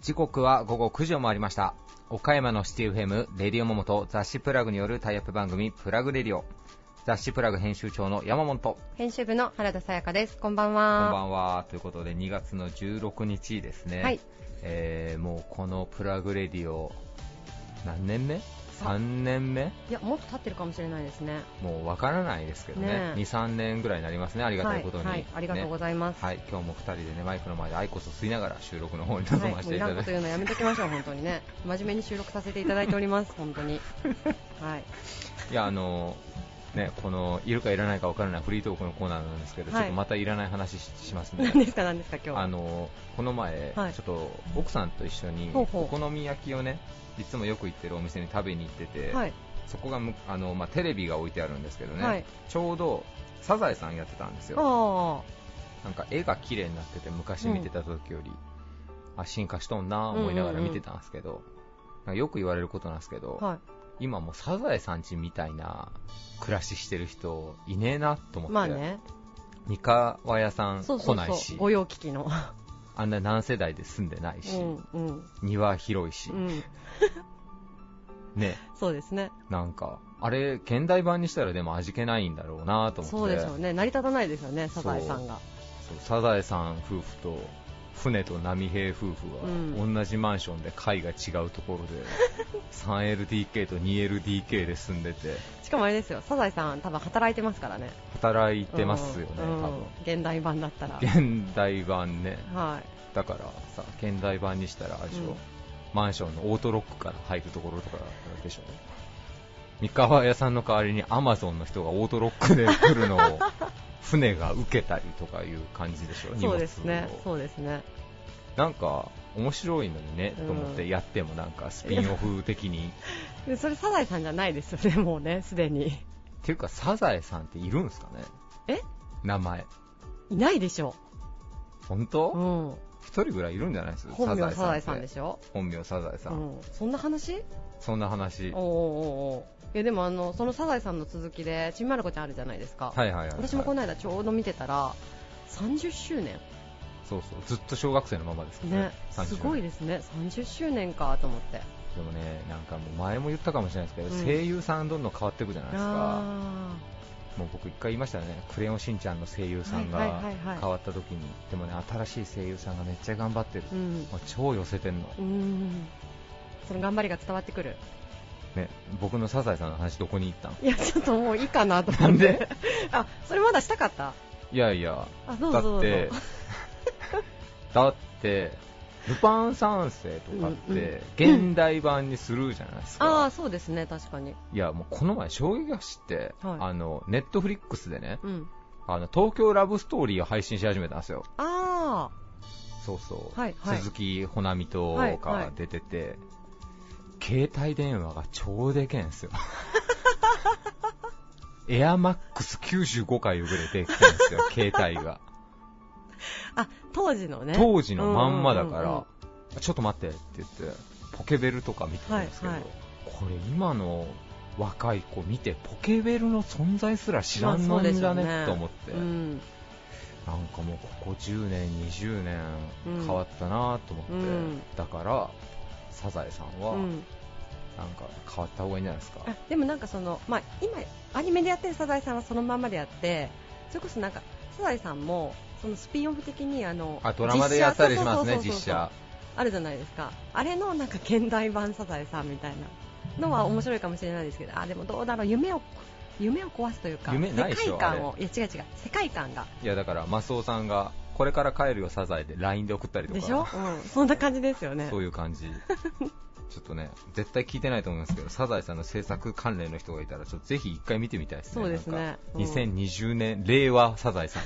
時刻は午後9時を回りました。岡山のシティ FM レディオモモと雑誌プラグによるタイアップ番組プラグレディオ。雑誌プラグ編集長の山本。編集部の原田さやかです。こんばんは。こんばんは。ということで2月の16日ですね、はい。えーもうこのプラグレディオ何年目？?3 年目？いやもっと経ってるかもしれないですね。もうわからないですけどね。ねえ。23年ぐらいになりますね。ありがたいことに、はいはい、ありがとうごいざいます、はい、今日も2人でねマイクの前でアイコスを吸いながら収録の方にはい臨ませていただいて、こと言うのやめときましょう、本当にね、真面目に収録させていただいております、本当に。はい、いやあのねこのいるかいらないかわからないフリートークのコーナーなんですけど、はい。ちょっとまたいらない話ししますね何ですか、何ですか、今日あのこの前、はい。ちょっと奥さんと一緒にお好み焼きをねいつもよく行ってるお店に食べに行ってて、はい、そこがむあの、まあ、テレビが置いてあるんですけどね、はい。ちょうどサザエさんやってたんですよ。あなんか絵が綺麗になってて昔見てた時より、あ進化しとんな思いながら見てたんですけど、なんかよく言われることなんですけど、あ、は今もうサザエさんちみたいな暮らししてる人いねえなと思っい、て、まあね、三河屋さんそうそうそう。来ないし、御用聞きの、あんな何世代で住んでないし、うん、うん、庭広いし、うん、ね、そうですね、なんか、あれ、現代版にしたらでも味気ないんだろうなと思って、そうでしょうね、成り立たないですよね、サザエさんが。サザエさん夫婦と船と波平夫婦はうん。同じマンションで階が違うところで 3LDK と 2LDK で住んでて。しかもあれですよ、サザエさん、多分働いてますからね、働いてますよね、うん多分。現代版だったら。現代版ね。はい。だからさ現代版にしたらあれでしょ、うん。マンションのオートロックから入るところとかでしょ。三河屋さんの代わりにアマゾンの人がオートロックで来るのを船が受けたりとかいう感じでしょそうですね。そうですね。なんか面白いのにね、うん。と思ってやってもなんかスピンオフ的に。でそれサザエさんじゃないですよね、もうね、すでに。っていうかサザエさんっているんですかね？え？名前。いないでしょ。本当？うん。一、人ぐらいいるんじゃないですか本名サザエさんでしょ？本名サザエさん、うん。そんな話？そんな話。おうおうおいやでもあのそのサザエさんの続きでちんまる子ちゃんあるじゃないですか、はいはいはい、はい、私もこの間ちょうど見てたら30周年。そうそう。ずっと小学生のままですね。ね。30すごいですね。30周年かと思って。でもねなんかもう前も言ったかもしれないですけど、うん。声優さんどんどん変わっていくじゃないですか。あもう僕一回言いましたよね。クレヨンしんちゃんの声優さんがはいはいはいはい。変わった時に。でもね新しい声優さんがめっちゃ頑張ってる、ーうん。もう超寄せてんの、うん。その頑張りが伝わってくるね、僕のサザエさんの話どこに行ったんいやちょっともういいかなと。思ってなんで？あそれまだしたかった？いやいやあどうぞどうぞ。だって だってルパン三世とかっうんて現代版にするじゃないですか、ああそうですね確かに。いやもうこの前衝撃が走って、はい。あのネットフリックスでねうん。あの東京ラブストーリーを配信し始めたんですよ。あそうそう、はいはい。鈴木保奈美とはいはかい。出てて、携帯電話が超でけえんですよ。エアマックス95回ぐらいでけえんですよ 携帯が。ああ当時のね。当時のまんまだから、うんうんうんちょっと待ってって言ってポケベルとか見てたんですけど、はいはい。これ今の若い子見てポケベルの存在すら知らんまあのんじゃね,、と思って、うん。なんかもうここ10年20年うん。変わったなと思って、うん。だからサザエさんはうん。なんか変わった方がいいんじゃないですか、あでもなんかその、まあ、今、アニメでやってるサザエさんはそのままでやって、それこそなんか、サザエさんも、そのスピンオフ的にあのあドラマでやったりしますね実写あるじゃないですか、あれのなんか現代版サザエさんみたいなのは面白いかもしれないですけど、あでもどうだろう、夢を夢を壊すというか、夢世界観を、いや違う違う、世界観が、いやだからマスオさんがこれから帰るよサザエで。LINE で送ったりとか。でしょ、うん、そんな感じですよね。そういう感じ。ちょっとね絶対聞いてないと思いますけどサザエさんの制作関連の人がいたらちょっとぜひ一回見てみたいですね。そうですね。うん。2020年令和サザエさん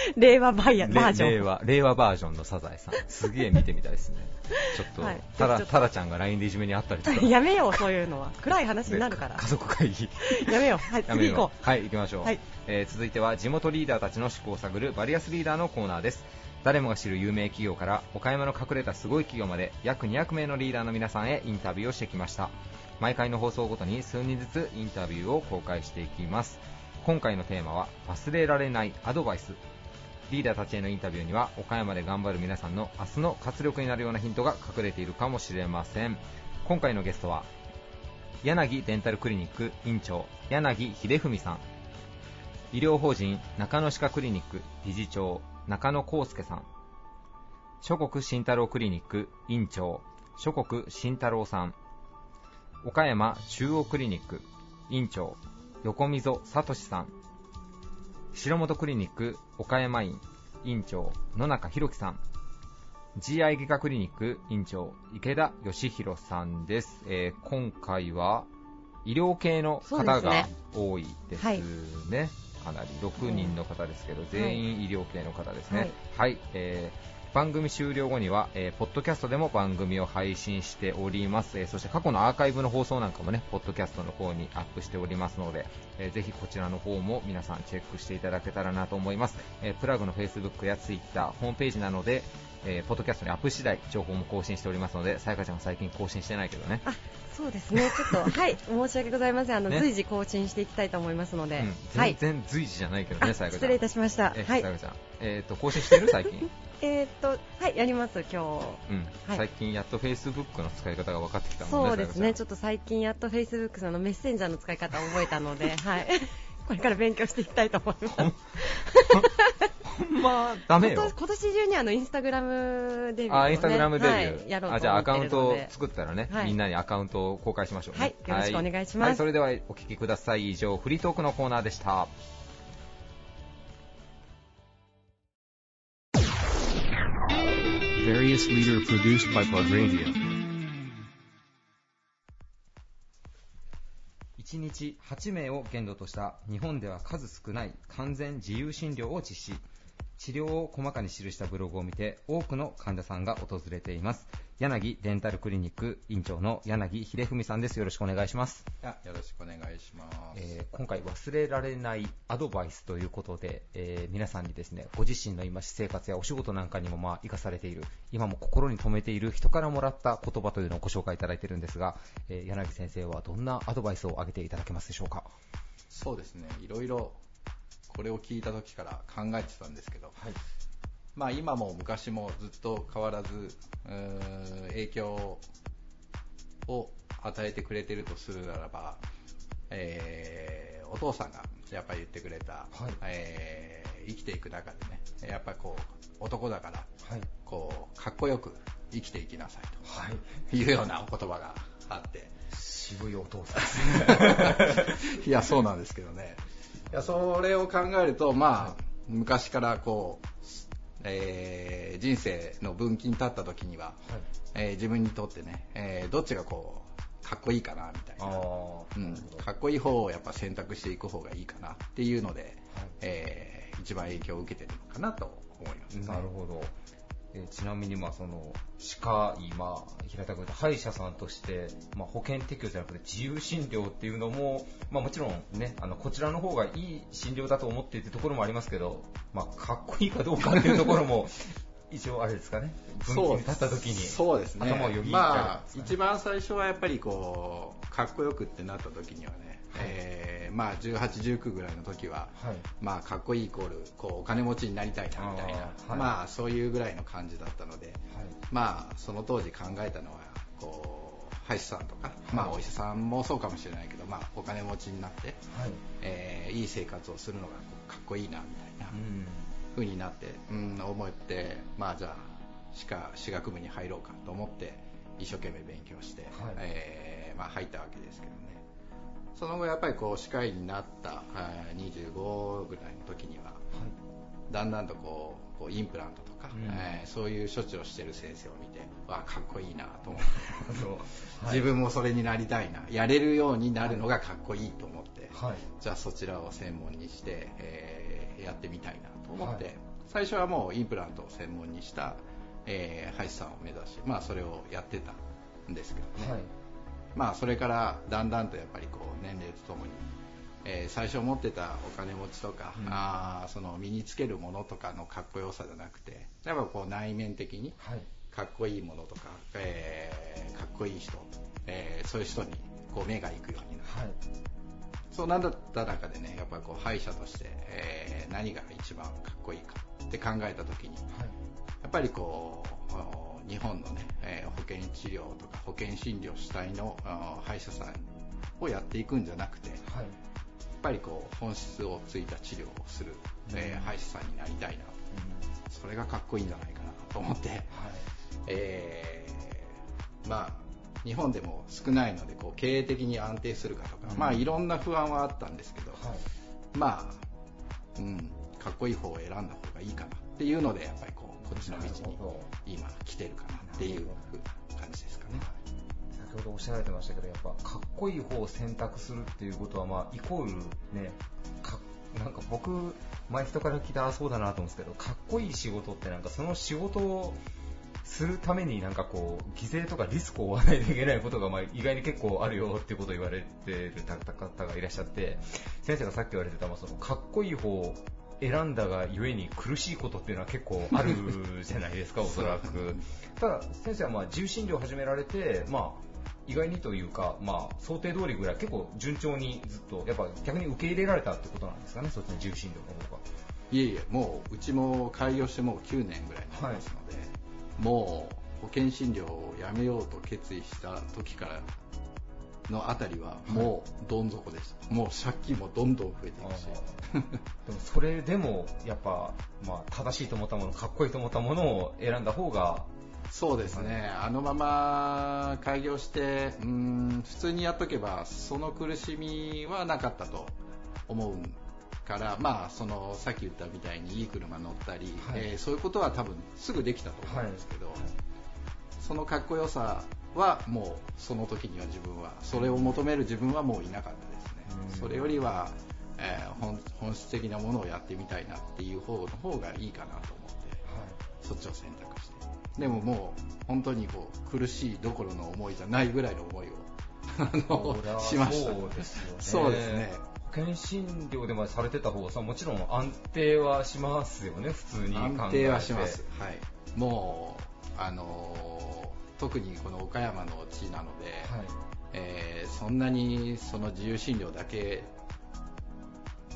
令和バイヤれバージョン。令和令和バージョンのサザエさん。すげえ見てみたいですね。ちょっと、はい。タラちゃんが LINE でいじめにあったりとか。やめよう、そういうのは。暗い話になるから。家。族会議。やめよう。はい、次行こよう。はい行きましょう、はい。えー続いては地元リーダーたちの思考を探るバリアスリーダーのコーナーです。誰もが知る有名企業から岡山の隠れたすごい企業まで約200名のリーダーの皆さんへインタビューをしてきました。毎回の放送ごとに数人ずつインタビューを公開していきます。今回のテーマは忘れられないアドバイスリーダーたちへのインタビューには岡山で頑張る皆さんの明日の活力になるようなヒントが隠れているかもしれません。今回のゲストは柳デンタルクリニック院長柳秀文さん。医療法人中野歯科クリニック理事長中野康介さん。諸国慎太郎クリニック院長諸国慎太郎さん。岡山中央クリニック院長横溝聡さん。白本クリニック岡山院院長野中博樹さん。GI 外科クリニック院長池田義弘さんです、えー今回は医療系の方がそうですね。多いですね。かなり6人の方ですけど、全員医療系の方ですね。はい、えー番組終了後には、えーポッドキャストでも番組を配信しております、えーそして過去のアーカイブの放送なんかもねポッドキャストの方にアップしておりますので、えーぜひこちらの方も皆さんチェックしていただけたらなと思います、えープラグの Facebook や Twitter ホームページなので、えーポッドキャストにアップ次第情報も更新しておりますのでさやかちゃんは最近更新してないけどね。あそうですね、ちょっと、はい、申し訳ございません、あの、ね。随時更新していきたいと思いますので、うん。はい。全、然随時じゃないけどね、あさやかちゃん。失礼いたしました。え、はい。さや、かちゃん。えっ、と、更新してる？最近？えーっと、はい、やります、今うん、はい最近やっと Facebook の使い方が分かってきた日。もんね。そうですね、ちさょっと最近やっと Facebook のメッセンジャーの使い方を覚えたので、はい、これから勉強していきたいと思います。ほんま、ダメよ今年。中にあのインスタグラムデビューを、ね、あ、インスタグラムデビュー。はい、やろうあ、じゃあアカウントを作ったらね、はいみんなにアカウントを公開しましょうね。はいよろしくお願いしますはい、それではお聞きください。以上、フリートークのコーナーでした。Various leader produced by Pod Radio. 1日8名を限度とした日本では数少ない完全自由診療を実施治療を細かに記したブログを見て多くの患者さんが訪れています柳デンタルクリニック院長の柳秀文さんです。よろしくお願いします、あよろしくお願いします。えー今回忘れられないアドバイスということで、えー皆さんにですねご自身の今私生活やお仕事なんかにもまあ生かされている今も心に留めている人からもらった言葉というのをご紹介いただいているんですが、えー柳先生はどんなアドバイスを挙げていただけますでしょうか？そうですね、いろいろこれを聞いた時から考えてたんですけど、はいまあ今も昔もずっと変わらず、影響を与えてくれてるとするならば、えーお父さんがやっぱり言ってくれた、はい。えー生きていく中でね、やっぱりこう、男だから、はい。こう、かっこよく生きていきなさいはい。というようなお言葉があって、渋いお父さん。いや、そうなんですけどね。いや、それを考えると、まあ、昔からこう、えー人生の分岐に立った時には、えー自分にとってね、えーどっちがこう、かっこいいかな、みたいあな。うん、かっこいい方をやっぱ選択していく方がいいかなっていうので、えー一番影響を受けてるのかなと思います、ね。なるほど、えーちなみにまあその歯科医、まあ、平たく言うと歯医者さんとして、まあ、保険適用じゃなくて自由診療っていうのも、まあ、もちろんねあのこちらの方がいい診療だと思っているところもありますけど、まあ、かっこいいかどうかっていうところも 一応あれですかね分岐に立った時にそうです。ね。頭をよぎったまあ一番最初はやっぱりこうかっこよくってなった時にはね、えーまあ1819ぐらいの時は、はい。まあかっこいいイコールこうお金持ちになりたいなみたいな。あーはい。まあそういうぐらいの感じだったので、まあその当時考えたのはこう歯医者さんとか、まあお医者さんもそうかもしれないけど、まあお金持ちになって、はい。えーいい生活をするのがこうかっこいいなみたいな。うん。風になって、うん、思って、まあじゃあ、歯科、歯学部に入ろうかと思って、一生懸命勉強して、はい。えーまあ入ったわけですけどね。その後やっぱりこう、歯科医になったあー25ぐらいの時には、だんだんとこう、こうインプラントとか、うん。えーそういう処置をしてる先生を見て、わあ、かっこいいなと思って、はい。自分もそれになりたいな、やれるようになるのがかっこいいと思って、はい。じゃあそちらを専門にして、えーやってみたいなと思って、はい。最初はもうインプラントを専門にした、えー歯医者さんを目指し、まあ、それをやってたんですけどね、はいまあ、それからだんだんとやっぱりこう年齢とともに、えー最初持ってたお金持ちとか、うん。あーその身につけるものとかのかっこよさじゃなくてやっぱこう内面的にはい。かっこいいものとか、えーかっこいい人、えーそういう人にこう目が行くようになる。はい。そうなんだった中でねやっぱりこう歯医者として、えー何が一番かっこいいかって考えた時にやっぱりこう日本のね、えー保険治療とか保険診療主体の歯医者さんをやっていくんじゃなくてやっはいぱりこう本質をついた治療をする、えー歯医者さんになりたいな。それがかっこいいんじゃないかなと思って、えーまあ日本でも少ないのでこう経営的に安定するかとか、うん。まあいろんな不安はあったんですけど、はい。まあ、うん、かっこいい方を選んだ方がいいかなっていうのでやっぱりこうこっちの道に今来てるかなっていう感じですかね。先ほどおっしゃられてましたけど、やっぱかっこいい方を選択するっていうことは、まあ、イコールね、かなんか僕、前人から聞いたらそうだなと思うんですけど、かっこいい仕事ってなんかその仕事をするためになんかこう、犠牲とかリスクを負わないといけないことが、まあ、意外に結構あるよっていうことを言われてる方がいらっしゃって、先生がさっき言われてた、まあそのかっこいい方を選んだがゆえに苦しいことっていうのは結構あるじゃないですか、おそらく。ただ、先生はまあ自由診療を始められて、まあ、意外にというか、まあ、想定通りぐらい結構順調にずっと、やっぱ逆に受け入れられたってことなんですかね、そっちの自由診療の方が。いえいえ、もううちも開業してもう9年ぐらいになりますので、もう保険診療をやめようと決意した時からのあたりはもうどん底でした。もう借金もどんどん増えていくし。でもそれでも、やっぱ、まあ、正しいと思ったもの、かっこいいと思ったものを選んだ方が、そうですね、あのまま開業して、うーん普通にやっとけば、その苦しみはなかったと思うから、まあ、そのさっき言ったみたいにいい車乗ったり、はいえーそういうことは多分すぐできたと思うんですけど、そのかっこよさはもうその時には自分は、それを求める自分はもういなかったですね、うん。それよりは、えー本本質的なものをやってみたいなっていう方の方がいいかなと思って。そっちを選択して。でももう本当にこう苦しいどころの思いじゃないぐらいの思いを しました。そうですよね。そうですね。保険診療でもされてた方がさ、もちろん安定はしますよね、普通に考えて。安定はします、はい、もうあの特にこの岡山の地なので、はい。えーそんなにその自由診療だけ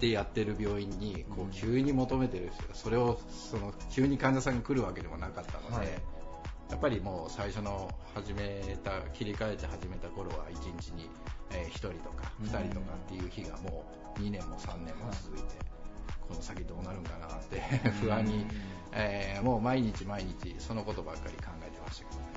でやってる病院にこうん。う急に求めてる人がそれをその急に患者さんが来るわけでもなかったので、はい。やっぱりもう最初の始めた切り替えて始めた頃は1日に、え1人とか2人とかっていう日がもう2年も3年も続いて、この先どうなるんかなって不安に、えーもう毎日毎日そのことばっかり考えてましたけど。ね。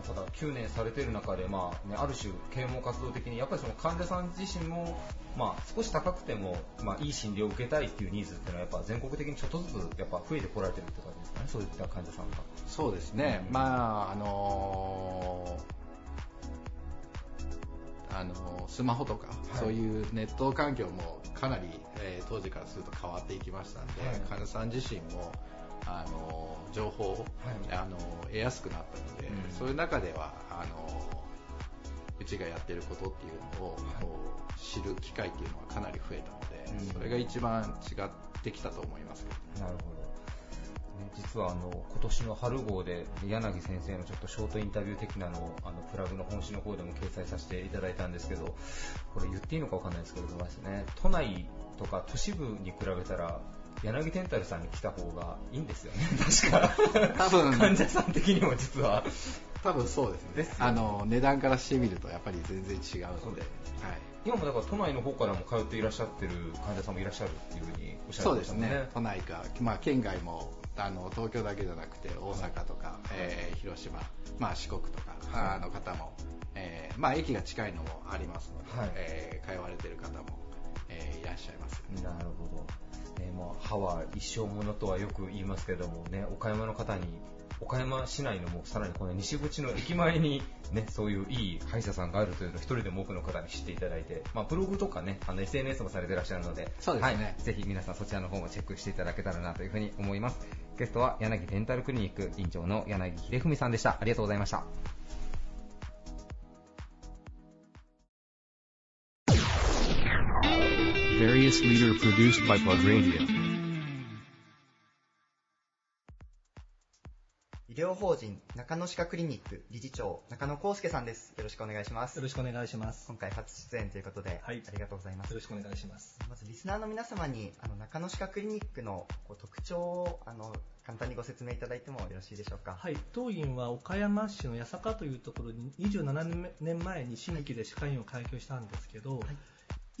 まあただ9年されてる中で、まあね、ある種啓蒙活動的にやっぱりその患者さん自身も、まあ、少し高くても、まあ、いい診療を受けたいっていうニーズっていうのはやっぱ全国的にちょっとずつやっぱ増えてこられてるって感じですかねそういった患者さんがそうですね、うんまああのーあのースマホとか、いそういうネット環境もかなり、えー当時からすると変わっていきましたんで、はい患者さん自身も、あのー情報を、はい。あのー得やすくなったので、うん。そういう中ではあのーうちがやってることっていうのを、知る機会っていうのはかなり増えたので、うん。それが一番違ってきたと思いますけどなるほど。ね実はあの今年の春号で柳先生のちょっとショートインタビュー的なのをあのプラグの本誌の方でも掲載させていただいたんですけど、これ言っていいのかわかんないですけどね、都内とか都市部に比べたら柳テンタルさんに来た方がいいんですよね、確か。多分。患者さん的にも実は。多分そうですね。あの値段からしてみるとやっぱり全然違うので、はい、今もだから都内の方からも通っていらっしゃってる患者さんもいらっしゃるっていうふうにおっしゃそうってましたもんですね。都内か、まあ、県外もあの東京だけじゃなくて大阪とか、えー広島、まあ、四国とか、はい。あの方も、えーまあ、駅が近いのもありますので、はい。えー通われてる方も、えーいらっしゃいます。なるほど。ね、まあ、歯は一生ものとはよく言いますけれどもね、岡山の方に、岡山市内のもうさらにこの西口の駅前にね、そういういい歯医者さんがあるというのを一人でも多くの方に知っていただいて、まあ、ブログとかね、あの SNS もされてらっしゃるので、そうですねはい、ぜひ皆さんそちらの方もチェックしていただけたらなというふうに思います。ゲストは柳デンタルクリニック院長の柳秀文さんでした。ありがとうございました。Various leader produced by Plug Radio. 医療法人中野歯科クリニック理事長中野康介さんです。よろしくお願いします。よろしくお願いします。今回初出演ということで、はいありがとうございますよろ。しくお願いします。まずリスナーの皆様にあの中野歯科クリニックのこう特徴をあの簡単にご説明いただいてもよろしいでしょうか？はい、当院は岡山市の八坂というところに27年前に新規で歯科医院を開業したんですけど、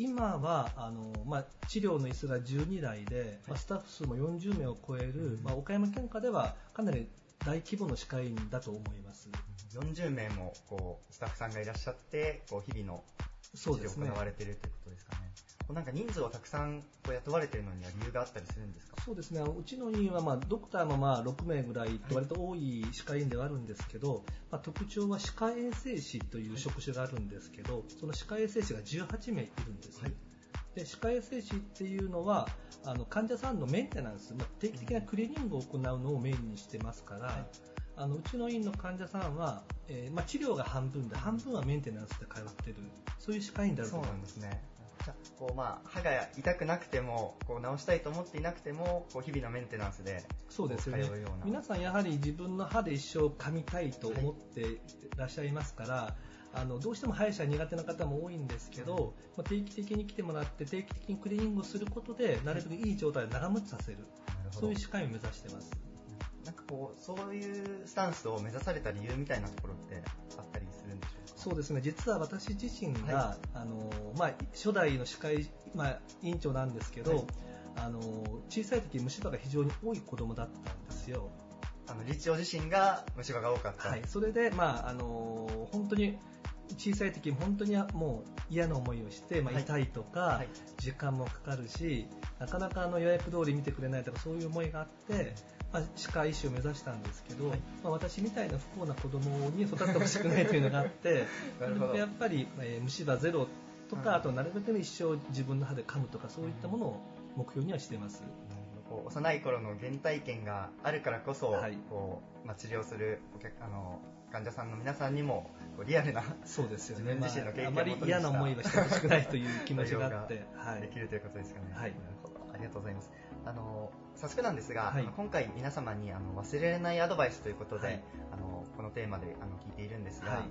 今はあの、まあ、治療の椅子が12台で、まあ、スタッフ数も40名を超える、まあ、岡山県下ではかなり大規模の歯科医院だと思います。40名もこうスタッフさんがいらっしゃってこう日々の治療そうですねを行われているということですかね。なんか人数をたくさんこう雇われているのには理由があったりするんですか？そうですね、うちの院は、まあ、ドクターもまあ6名ぐらいと割と多い歯科医院ではあるんですけど、まあ、特徴は歯科衛生士という職種があるんですけど、その歯科衛生士が18名いるんですね。で歯科衛生士っていうのはあの患者さんのメンテナンス、まあ、定期的なクリーニングを行うのをメインにしてますから、あのうちの院の患者さんは、えーまあ、治療が半分で半分はメンテナンスで通ってるそういう歯科医院であると思いますね。こうまあ歯が痛くなくてもこう治したいと思っていなくてもこう日々のメンテナンスでそうですよね。皆さんやはり自分の歯で一生噛みたいと思っていらっしゃいますから、あのどうしても歯医者苦手な方も多いんですけど、まあ定期的に来てもらって定期的にクリーニングをすることでなるべくいい状態で長持ちさせるそういう歯科医を目指してます。なんかこうそういうスタンスを目指された理由みたいなところってあったりそうですね。実は私自身が、はあのまあ、初代の歯科医、まあ、委員長なんですけど、はい。あの小さい時虫歯が非常に多い子供だったんですよ。あの理事長自身が虫歯が多かった、はい、それで、まああの本当に小さい時本当にもう嫌な思いをして、まあ、はい。痛いとか、はい。時間もかかるしなかなかあの予約通り見てくれないとかそういう思いがあって、まあ、歯科医師を目指したんですけど、はいまあ、私みたいな不幸な子供に育ってほしくないというのがあって やっぱり、えー虫歯ゼロとか、はいあとなるべく一生自分の歯で噛むとかそういったものを目標にはしています。幼い頃の原体験があるからこそ、はいこうまあ、治療するお客あの患者さんの皆さんにもリアルなそうですよね。自分自身の経験をまあ、あまり嫌な思いはしてほしくないという気持ちがあって、できるということですかね。はいなるほど。ありがとうございます。あの、早速なんですが、はい。今回皆様にあの忘れられないアドバイスということで、はい。あのこのテーマであの聞いているんですが、はい。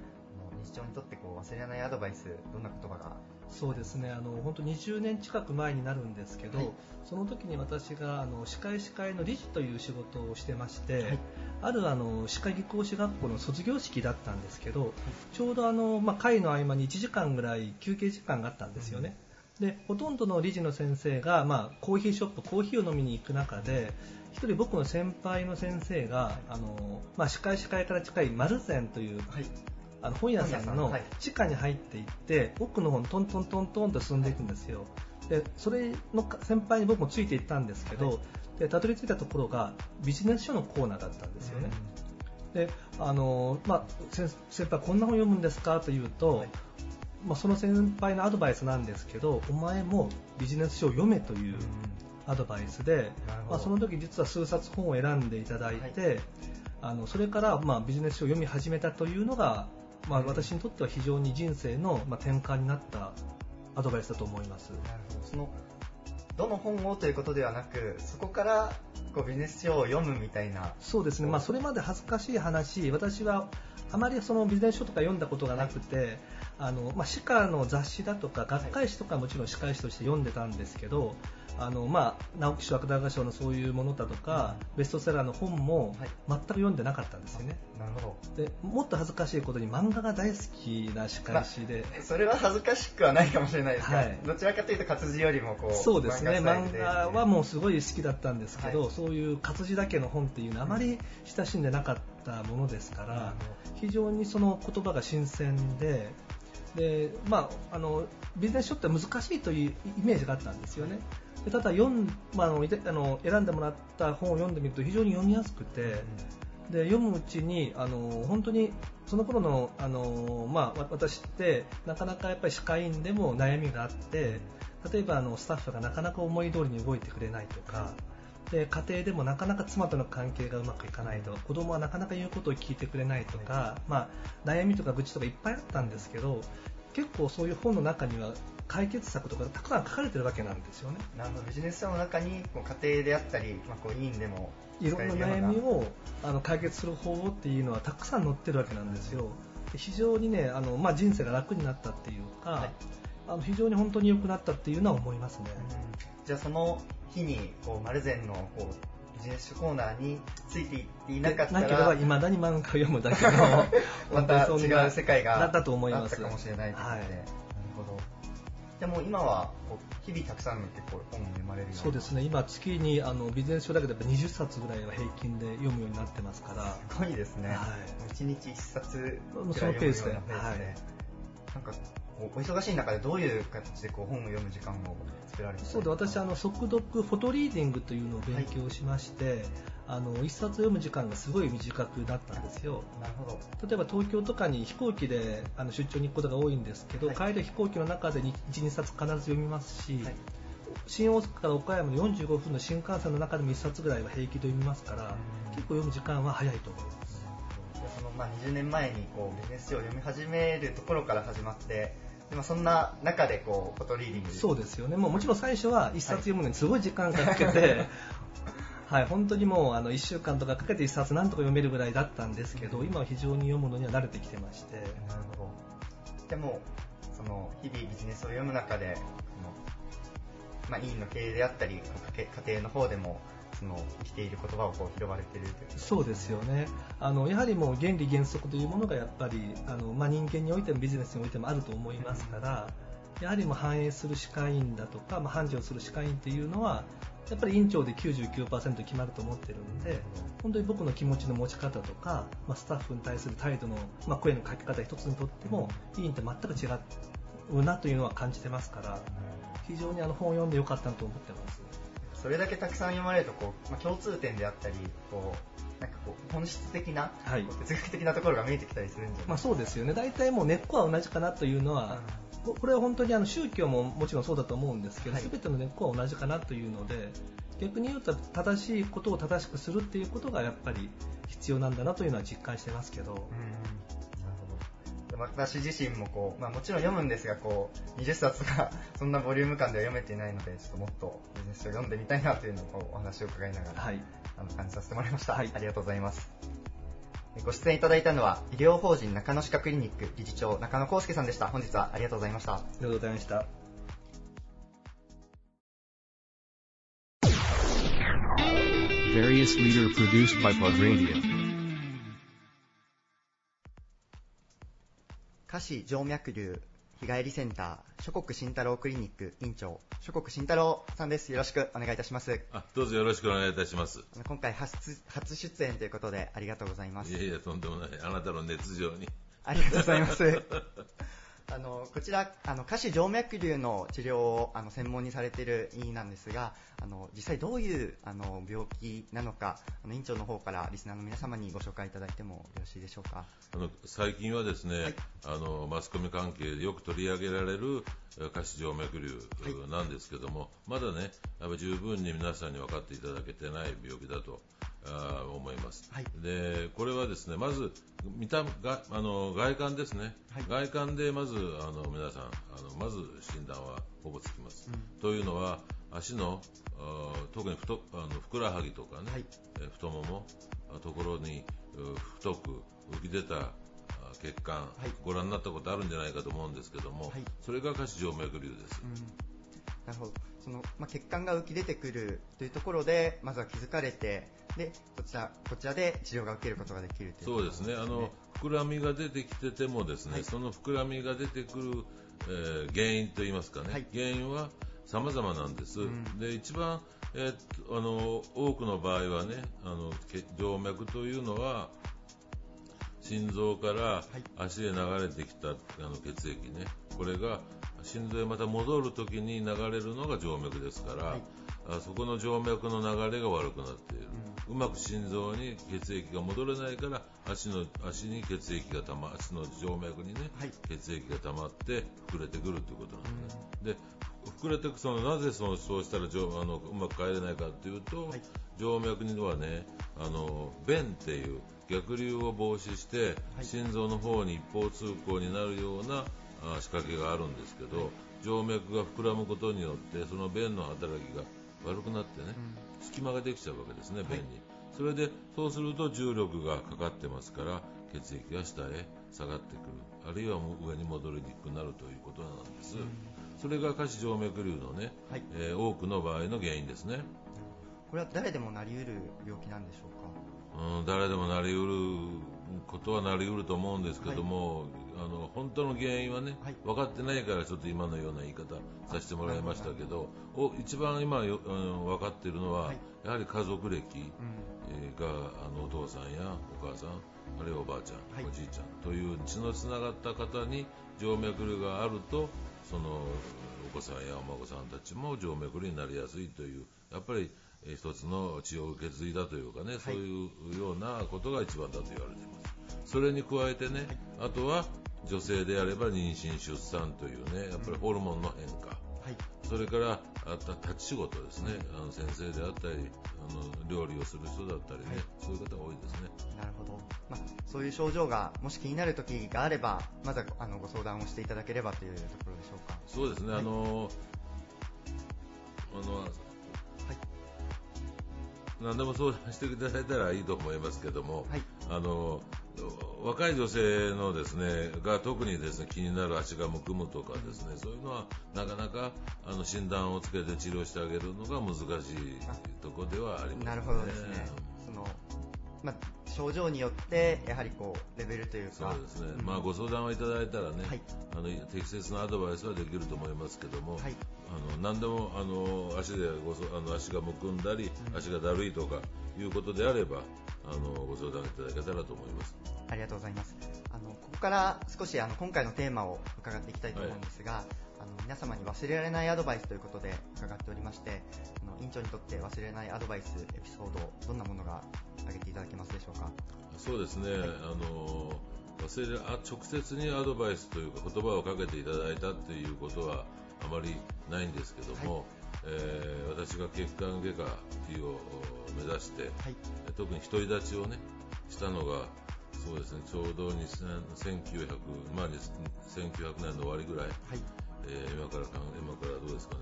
日常にとってこう忘れられないアドバイス、どんな言葉が？そうですね。あの本当20年近く前になるんですけど、はい。その時に私があの歯科医師会の理事という仕事をしてまして、はい。あるあの歯科技工士学校の卒業式だったんですけど、ちょうどあの、まあ、会の合間に1時間ぐらい休憩時間があったんですよね。でほとんどの理事の先生が、まあ、コーヒーショップコーヒーを飲みに行く中で一人僕の先輩の先生が、あのまあ、歯科医師会から近い丸善というはい。あの本屋さんの地下に入っていって、奥の方にトントントントンと進んでいくんですよ。で、それのか先輩に僕もついていったんですけど、はいで、たどり着いたところがビジネス書のコーナーだったんですよね。で、あの、まあ、先先輩こんな本読むんですかと言うと、はいまあ、その先輩のアドバイスなんですけど、お前もビジネス書を読めというアドバイスでまあ、その時実は数冊本を選んでいただいて、あのそれからまあビジネス書を読み始めたというのが、まあ、私にとっては非常に人生のまあ転換になったアドバイスだと思います。なるほど。その、どの本をということではなく、そこからこうビジネス書を読むみたいな。そうですね、まあ、それまで恥ずかしい話、私はあまりそのビジネス書とか読んだことがなくて、あのまあ、歯科の雑誌だとか、学会誌とかはもちろん歯科医師として読んでたんですけど、あのまあ、直木賞、芥川賞のそういうものだとか、ベストセラーの本もはい。全く読んでなかったんですよね。なるほでもっと恥ずかしいことに漫画が大好きな歯科医師で、ど。それは恥ずかしくはないかもしれないですが、はい。どちらかというと活字よりもこう、そうですねスタイル漫で画はもうすごい好きだったんですけど、はい。そういう活字だけの本っていうのはあまり親しんでなかったものですから、なる非常にその言葉が新鮮でで、まあ、あのビジネス書って難しいというイメージがあったんですよね。でただ読ん、まあ、あの選んでもらった本を読んでみると非常に読みやすくて、で読むうちにあの本当にその頃のあの、まあ、わ私ってなかなかやっぱり歯科医院でも悩みがあって例えばあのスタッフがなかなか思い通りに動いてくれないとか。で家庭でもなかなか妻との関係がうまくいかないとか子供はなかなか言うことを聞いてくれないとか、まあ、悩みとか愚痴とかいっぱいあったんですけど結構そういう本の中には解決策とかたくさん書かれてるわけなんですよね。なるほどビジネス書の中にこう家庭であったり、まあ、こう委員でもいろんな悩みをあの解決する方法っていうのはたくさん載ってるわけなんですよ。で非常にねあの、まあ、人生が楽になったっていうか、はいあの非常に本当に良くなったっていうのは思いますね。うん。じゃあその日にこうマルゼンのこうビジネス書コーナーについていっていなかったなければら未だに漫画を読むだけのまた 本当にそんな違う世界がだったと思いますかもしれないということで、はい。なるほど。でも今はこう日々たくさんの結構本を読まれるようなそうですね。今月にあのビジネス書だけでやっぱ20冊ぐらいは平均で読むようになってますから。すごいですね、はい。1日1冊もうくらいそのペースで。読むようなペースで。はい。なんかお忙しい中でどういう形でこう本を読む時間を作られてそうで私あの速読フォトリーディングというのを勉強しまして、あの一冊読む時間がすごい短くなったんですよ。なるほど。例えば東京とかに飛行機であの出張に行くことが多いんですけど、はい。帰る飛行機の中で12冊必ず読みますし、はい。新大阪から岡山の45分の新幹線の中でも1冊ぐらいは平気で読みますからうん。結構読む時間は早いと思います。そのまあ20年前にこうビジネス書を読み始めるところから始まってでもそんな中でこうフォトリーディング。そうですよね。もうもちろん最初は1冊読むのにすごい時間かけて、はい、本当にもうあの1週間とかかけて1冊なんとか読めるぐらいだったんですけど今は非常に読むのには慣れてきてまして。なるほど。でもその日々ビジネスを読む中でまあ、委員の経営であったり家庭の方でもその生きている言葉をこう拾われているというそうですよね。あのやはりもう原理原則というものがやっぱりあの、まあ、人間においてもビジネスにおいてもあると思いますからやはりもう反映する歯科医院だとか、まあ、繁盛する歯科医院というのはやっぱり院長で99%決まると思ってるんで本当に僕の気持ちの持ち方とか、まあ、スタッフに対する態度の、まあ、声のかけ方一つにとっても医院って全く違うなというのは感じてますから非常にあの本を読んでよかったなと思ってます。それだけたくさん読まれるとこう、まあ、共通点であったりこうなんかこう本質的な、はい。哲学的なところが見えてきたりするんじゃまあ、そうですよね。大体もう根っこは同じかなというのは、ここれは本当にあの宗教ももちろんそうだと思うんですけど、はい。全ての根っこは同じかなというので逆に言うと正しいことを正しくするっていうことがやっぱり必要なんだなというのは実感してますけど、うん私自身もこう、まあ、もちろん読むんですがこう20冊が そんなボリューム感では読めていないのでちょっともっとビジネス書を読んでみたいなというのをこうお話を伺いながら、はい、あの感じさせてもらいました、はい。ありがとうございます。えご出演いただいたのは医療法人中野歯科クリニック理事長中野康介さんでした。本日はありがとうございました。ありがとうございました。Various leader produced by Pod Radio. 下肢静脈瘤日帰りセンター諸国慎太郎クリニック院長諸国慎太郎さんですよろしくお願いいたしますあどうぞよろしくお願いいたします。今回初初出演ということでありがとうございますいやいや、とんでもない。あなたの熱情に。ありがとうございます。あのこちらあの下肢静脈瘤の治療をあの専門にされている医院なんですがあの実際どういうあの病気なのかあの院長の方からリスナーの皆様にご紹介いただいてもよろしいでしょうか？あの最近はですね、はい。あのマスコミ関係でよく取り上げられるえー下肢静脈瘤はい。なんですけども、まだね、十分に皆さんに分かっていただけてない病気だとあー思います。はい。でこれはですねまず見たがあの外観ですね、はい。外観でまずあの皆さんあのまず診断はほぼつきます。というのは足の特に太あのふくらはぎとかね、はい。えー太もものところにう太く浮き出たあ血管、い。ご覧になったことあるんじゃないかと思うんですけども、はい。それが下肢静脈瘤です。なるほど。その、まあ、血管が浮き出てくるというところでまずは気づかれてでこちらこちらで治療が受けることができるというそうですね。あの膨らみが出てきててもですね、はい。その膨らみが出てくる、えー原因といいますかね、はい。原因は様々なんです。うん。で一番、えーっとあの多くの場合はね、あの血静脈というのは心臓から足へ流れてきたあの血液ね、これが心臓へまた戻るときに流れるのが静脈ですから、はい。あそこの静脈の流れが悪くなっている、うまく心臓に血液が戻れないから足の足に血液がたま足の静脈にね、はい。血液が溜まって膨れてくるということなんですね。で膨れてくそのなぜそのそうしたら静あのうまく帰れないかというと、はい。静脈にはねあの弁っていう逆流を防止して、はい。心臓の方に一方通行になるようなあ仕掛けがあるんですけど、静脈が膨らむことによってその弁の働きが悪くなってね、隙間ができちゃうわけですね弁に、それでそうすると重力がかかってますから血液が下へ下がってくる。あるいは上に戻りにくくなるということなんです、それが下肢静脈瘤のね、はい。えー多くの場合の原因ですね。これは誰でもなりうる病気なんでしょうか？うん、誰でもなりうることはなりうると思うんですけども、あの本当の原因はね、はい。分かってないからちょっと今のような言い方させてもらいましたけど、お一番今よ、うん、分かっているのは、はい。やはり家族歴、うん。えーがあのお父さんやお母さんあるいはおばあちゃん、はい。おじいちゃんという血のつながった方に静脈瘤があるとそのお子さんやお孫さんたちも静脈瘤になりやすいというやっぱり、えー一つの血を受け継いだというかね、そういうようなことが一番だと言われています。それに加えてね、あとは女性であれば妊娠出産というねやっぱりホルモンの変化、はい。それからあとは立ち仕事ですね、あの先生であったりあの料理をする人だったりね、そういう方が多いですね。なるほど、まあ、そういう症状がもし気になる時があればまずはあのご相談をしていただければというところでしょうか。そうですね、あのあの、何でも相談していただいたらいいと思いますけども、はい。あの若い女性のですねが特にですね気になる足がむくむとかですねそういうのはなかなかあの診断をつけて治療してあげるのが難しいところではありますね。なるほどですね。その、まあ、症状によってやはりこうレベルというか。そうですね、ん。まあ、ご相談をいただいたらね、はい。あの適切なアドバイスはできると思いますけども、はい。あの何でもあの足でごそあの足がむくんだり、足がだるいとかいうことであればあのご相談いただけたらと思います。ありがとうございます。あのここから少しあの今回のテーマを伺っていきたいと思うんですが、あの皆様に忘れられないアドバイスということで伺っておりまして、あの院長にとって忘れられないアドバイスエピソードどんなものが挙げていただけますでしょうか？そうですね、あの忘れあ直接にアドバイスというか言葉をかけていただいたっていうことはあまりないんですけども、えー私が血管外科医を目指して、はい。特に独り立ちをねしたのがそうですねちょうど2000 1900、まあ、1900年の終わりぐらい、はい。えー今から今からどうですかね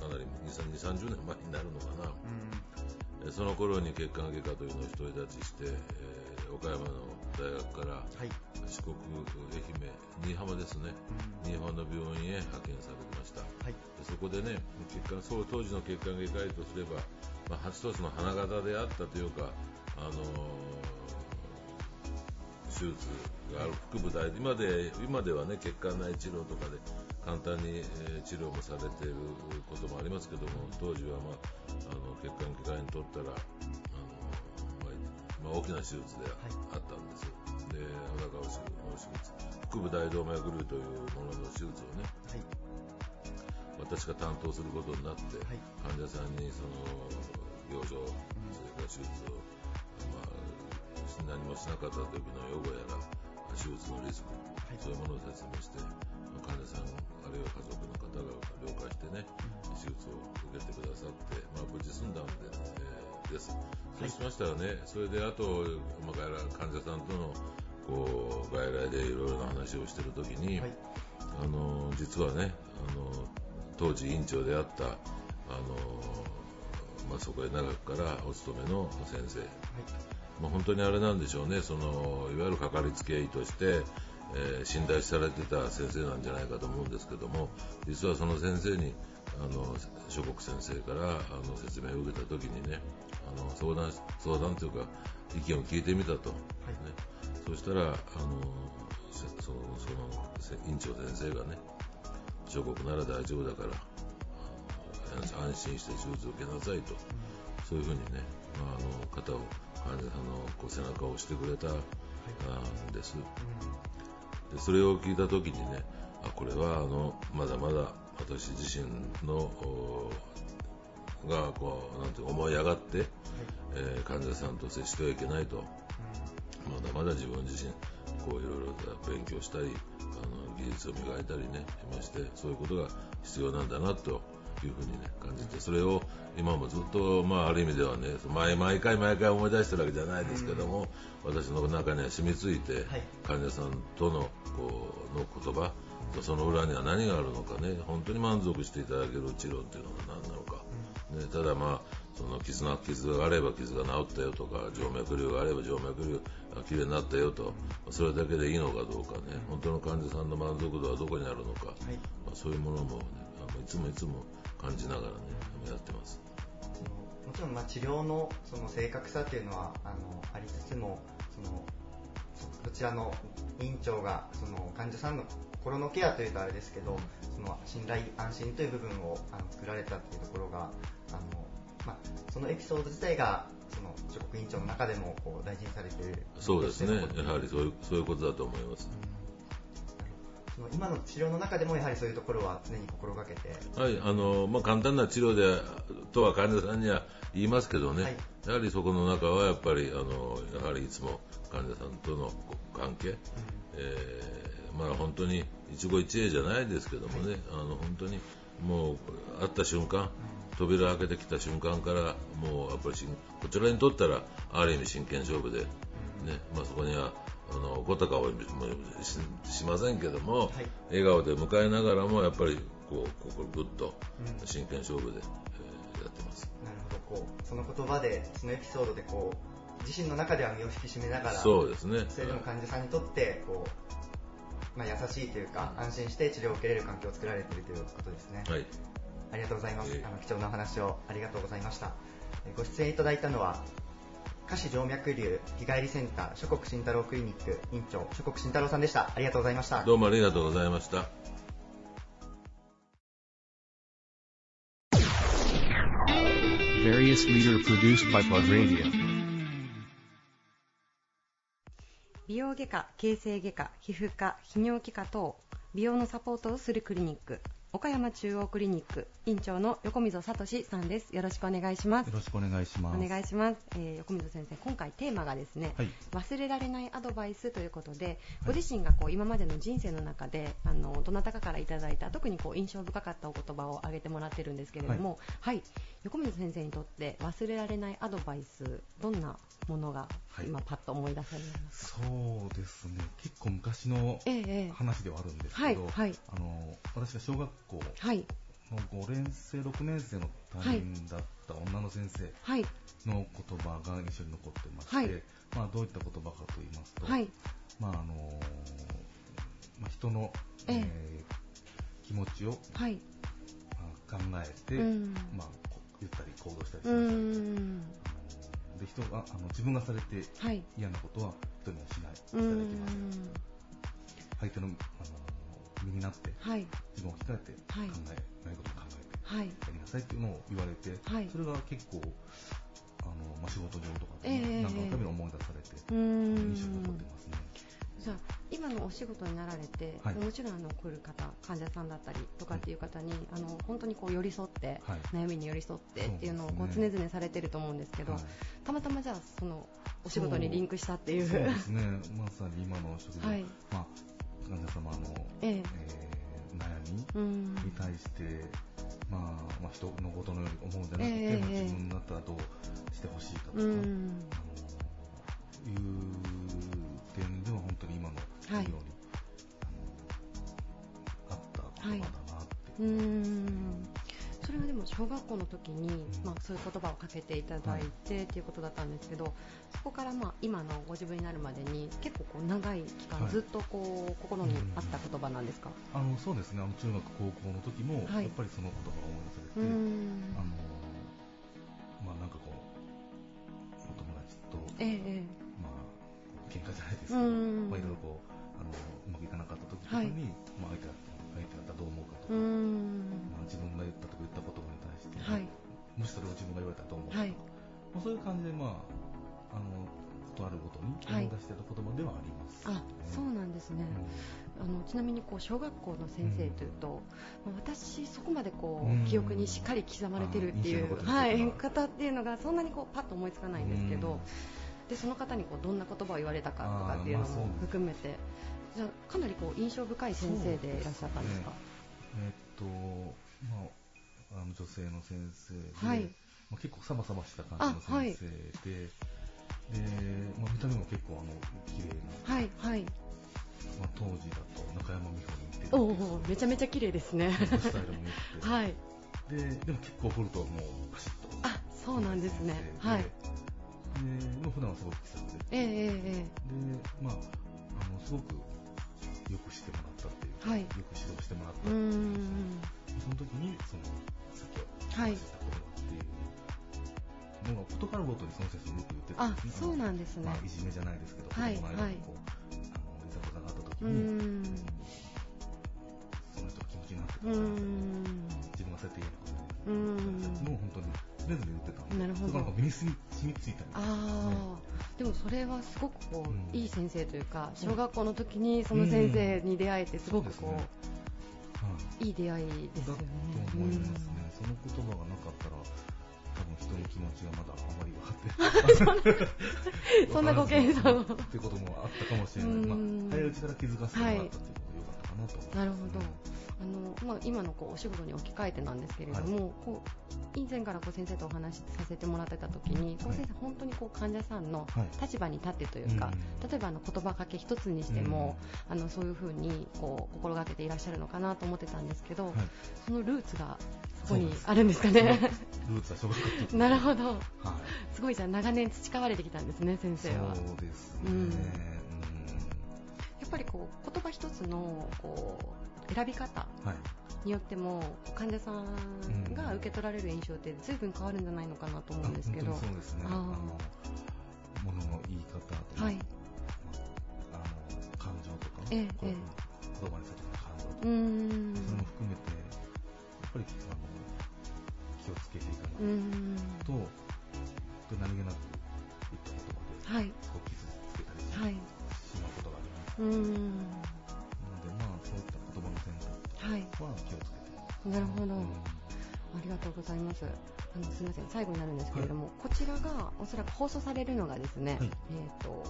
かなり2 3 0年前になるのかな、うん。えーその頃に血管外科というのを独り立ちして、えー岡山の大学からはい。四国愛媛新居浜ですねうん新居浜の病院へ派遣されてましたはい。でそこでね血管そう当時の血管外科医とすれば、まあ、一つの花形であったというか、あのー手術がある腹部大今で今ではね血管内治療とかで簡単に、えー治療もされていることもありますけども当時は、まあ、あの血管外科医にとったら、まあまあ、大きな手術であったんです、でお腹を手術腹部大動脈瘤というものの手術をねはい。私が担当することになって、はい。患者さんにその病状、それから手術を、まあ、何もしなかった時の予後やら手術のリスク、はい。そういうものを説明して患者さんあるいは家族の方が了解してね、手術を受けてくださって、まあ、無事済んだんで、えーです。そうしましたらね、それであと、まあ、外来患者さんとのこう外来でいろいろな話をしてる時に、はい。あの実はねあの当時院長であったあの、まあ、そこへ長くからお勤めの先生、まあ、本当にあれなんでしょうねそのいわゆるかかりつけ医として、えー信頼されてた先生なんじゃないかと思うんですけども実はその先生にあの諸国先生からあの説明を受けた時にねあの相談相談というか意見を聞いてみたと、ね、そしたらあのせそのそのせ院長先生がね諸国なら大丈夫だから安心して手術を受けなさいと。そういうふうにね、まあ、あの肩を患者さんのこう背中を押してくれた、あんです。でそれを聞いた時にねあこれはあのまだまだ私自身のおがこうなんて思い上がって、えー患者さんと接してはいけないと。まだまだ自分自身こういろいろと勉強したりあの技術を磨いたりねしましてそういうことが必要なんだなというふうにね感じてそれを今もずっと、まあ、ある意味ではね毎毎回毎回思い出してるわけじゃないですけども、私の中には染みついて、はい。患者さんとのこうの言葉とその裏には何があるのかね本当に満足していただける治療っていうのが何なのか、ね、ただまあその傷が傷があれば傷が治ったよとか静脈瘤があれば静脈瘤がきれいになったよとそれだけでいいのかどうかね本当の患者さんの満足度はどこにあるのか、はいまあ、そういうものも、ね、あのいつもいつも感じながらねやってます。もちろんまあ治療のその正確さというのはあのありつつもそのそこちらの院長がその患者さんの心のケアというとあれですけどその信頼安心という部分をあの作られたというところがあの、まあ、そのエピソード自体がその諸国院長の中でもこう大事にされているそうですね。やはりそういうそういうことだと思います。その今の治療の中でもやはりそういうところは常に心がけて。はい、あの、まあ、簡単な治療で、とは患者さんには言いますけどね、はい。やはりそこの中はやっぱり、あの、やはりいつも患者さんとの関係、えーまあ本当に一期一会じゃないですけどもね、あの、本当にもう会った瞬間、扉開けてきた瞬間から、もうやっぱりこちらにとったら、ある意味真剣勝負で、ね、まあそこには、あの、怒った顔もししませんけども、はい。笑顔で迎えながらもやっぱりこうここぐっと真剣勝負で、えーやってます。なるほど。こうその言葉でそのエピソードでこう自身の中では身を引き締めながらそうですね。それでも患者さんにとってこう、まあ、優しいというか安心して治療を受けれる環境を作られているということですね、はい。ありがとうございます、あの貴重なお話をありがとうございました。えご出演いただいたのは下肢静脈瘤日帰りセンター諸国慎太郎クリニック院長諸国慎太郎さんでした。ありがとうございました。どうもありがとうございました。Various leader produced by Plug Radio. 美容外科、形成外科、皮膚科、泌尿器科等美容のサポートをするクリニック。岡山中央クリニック院長の横溝聡さんです。よろしくお願いします。よろしくお願いします。お願いします、えー横溝先生今回テーマがですね、はい。忘れられないアドバイスということでご自身がこう今までの人生の中であのどなたかからいただいた特にこう印象深かったお言葉を挙げてもらってるんですけれども、はい。横溝先生にとって忘れられないアドバイスどんなものがはい。今パッと思い出されますか、そうですね。結構昔のええええ。話ではあるんですけど、はいはい。あの私が小学校はい。の5年生、6年生の担任だった女の先生はい。の言葉が印象に残ってまして、はい。まあどういった言葉かと言いますと、はい。まああのまあ人の、ええ。えー気持ちを、はい。まあ考えて、うん。まあこ言ったり行動したりしうなさい。ん。あので人があの自分がされてはい。嫌なことは人にはしない、いたうだきます。ん相手のあの身になってはい。自分を控えて考はい。え、ないことを考えてはい。やりなさいっていうのを言われて、はい。それが結構あの、まあ、仕事上とかで、ええ何回か目に思い出されて、うん。印象に残ってますね。じゃあ今のお仕事になられて、はい。もちろんあの来る方患者さんだったりとかっていう方に、あの本当にこう寄り添って、はい。悩みに寄り添ってっていうのをこう常々されてると思うんですけど、はい。たまたまじゃあそのお仕事にリンクしたっていう。そうですね、まさに今の職業、はい。まあ、患者様の、ええ。えー悩みうん。に対して、まあまあ、人のことのように思うんじゃなくて、え自分だったらどうしてほしいかとか、うん。あのいう点では本当に今のはい。授業に、あのあった言葉だなって、うん小学校の時に、まあ、そういう言葉をかけていただいてっていうことだったんですけどそこからまあ今のご自分になるまでに結構こう長い期間、はい。ずっとこう心にあった言葉なんですか、あのそうですね。あの中学高校の時も、はい。やっぱりその言葉が思い出されて、うん。あのまあなんかこうお友達と、ええええ。まあ喧嘩じゃないですけど、いろいろこうあのうまくいかなかった時とかに、まあ相手だった相手だったらどう思うかとうか、ん。まあ自分が言ったとか言った言葉に対して、はい。もしそれを自分が言われたらどう思うかとか、はい。まあ、そういう感じでまああのことあるごとに思い出してた言葉ではあります、あそうなんですね、あのちなみにこう小学校の先生というと、まあ私、そこまでこう、うん。記憶にしっかり刻まれてるっていう、はい、方方っていうのがそんなにこうパッと思いつかないんですけど、でその方にこうどんな言葉を言われたかとかっていうのも含めて、じゃあかなりこう印象深い先生でいらっしゃったんですか？えーっと、まあ、あの女性の先生で、はい。まあ、結構サバサバした感じの先生で、で、まあ、見た目も結構あの綺麗なはいはい。まあ、当時だと中山美穂に似てるおおめちゃめちゃ綺麗ですね。スタイルも良くて、はい。ででも結構掘るともうパシッと。あそうなんですね。ではい。でもう普段はすごく気さくで。えええええでまああのすごくよくしてもらったっていうか、はい。よく指導してもらったっていう、んその時にそのさっきはい話したことっていうのがことがあるごとにその先生よく言ってたあんですねそうなんですね。まあ、いじめじゃないですけど、はい子供の間にこう、あのいざこざがあった時に、ん。その人の気持ちになってたから、ん。自分がそうやって言うーんえることもう本当に常々言ってたなるほど。なんか身に染みついたりああ、でもそれはすごくこう、うん。いい先生というか小学校の時にその先生に出会えてすごくこう、はいいい出会いですだよね。と思いますね、その言葉がなかったら、多分人の気持ちがまだあまり分かって そんなご謙遜を。ってこともあったかもしれない、うん。まあ、早いうちから気づかせてもらったっていうことなと。なるほど。あの、まあ、今のこうお仕事に置き換えてなんですけれども、こう以前からこう先生とお話しさせてもらってた時に、こうはい先生本当にこう患者さんのはい。立場に立ってというか、うん。例えばあの言葉かけ一つにしても、あのそういうふうにこう心がけていらっしゃるのかなと思ってたんですけど、はい。そのルーツがそこにあるんですかね。ルーツは小学校の時なるほど。はい。すごいじゃあ長年培われてきたんですね、先生は。そうですね、うんっぱりこう言葉一つのこう選び方はいによっても患者さんが受け取られる印象って随分変わるんじゃないのかなと思うんですけど。そうですねあーあの物の言い方とか、はい。まあ、あの感情とか、ええ言葉にされた感情とか。それも含めて、やっぱりあの気をつけていかないん。と、本当に何気なく言った言葉で、はい。こう傷つけたりしはい。うーん。なので、まあ、そういった言葉の選択はい。は気をつけて。なるほど。うんありがとうございます。あのすみません、最後になるんですけれども、こちらがおそらく放送されるのがですね、はいえっ、と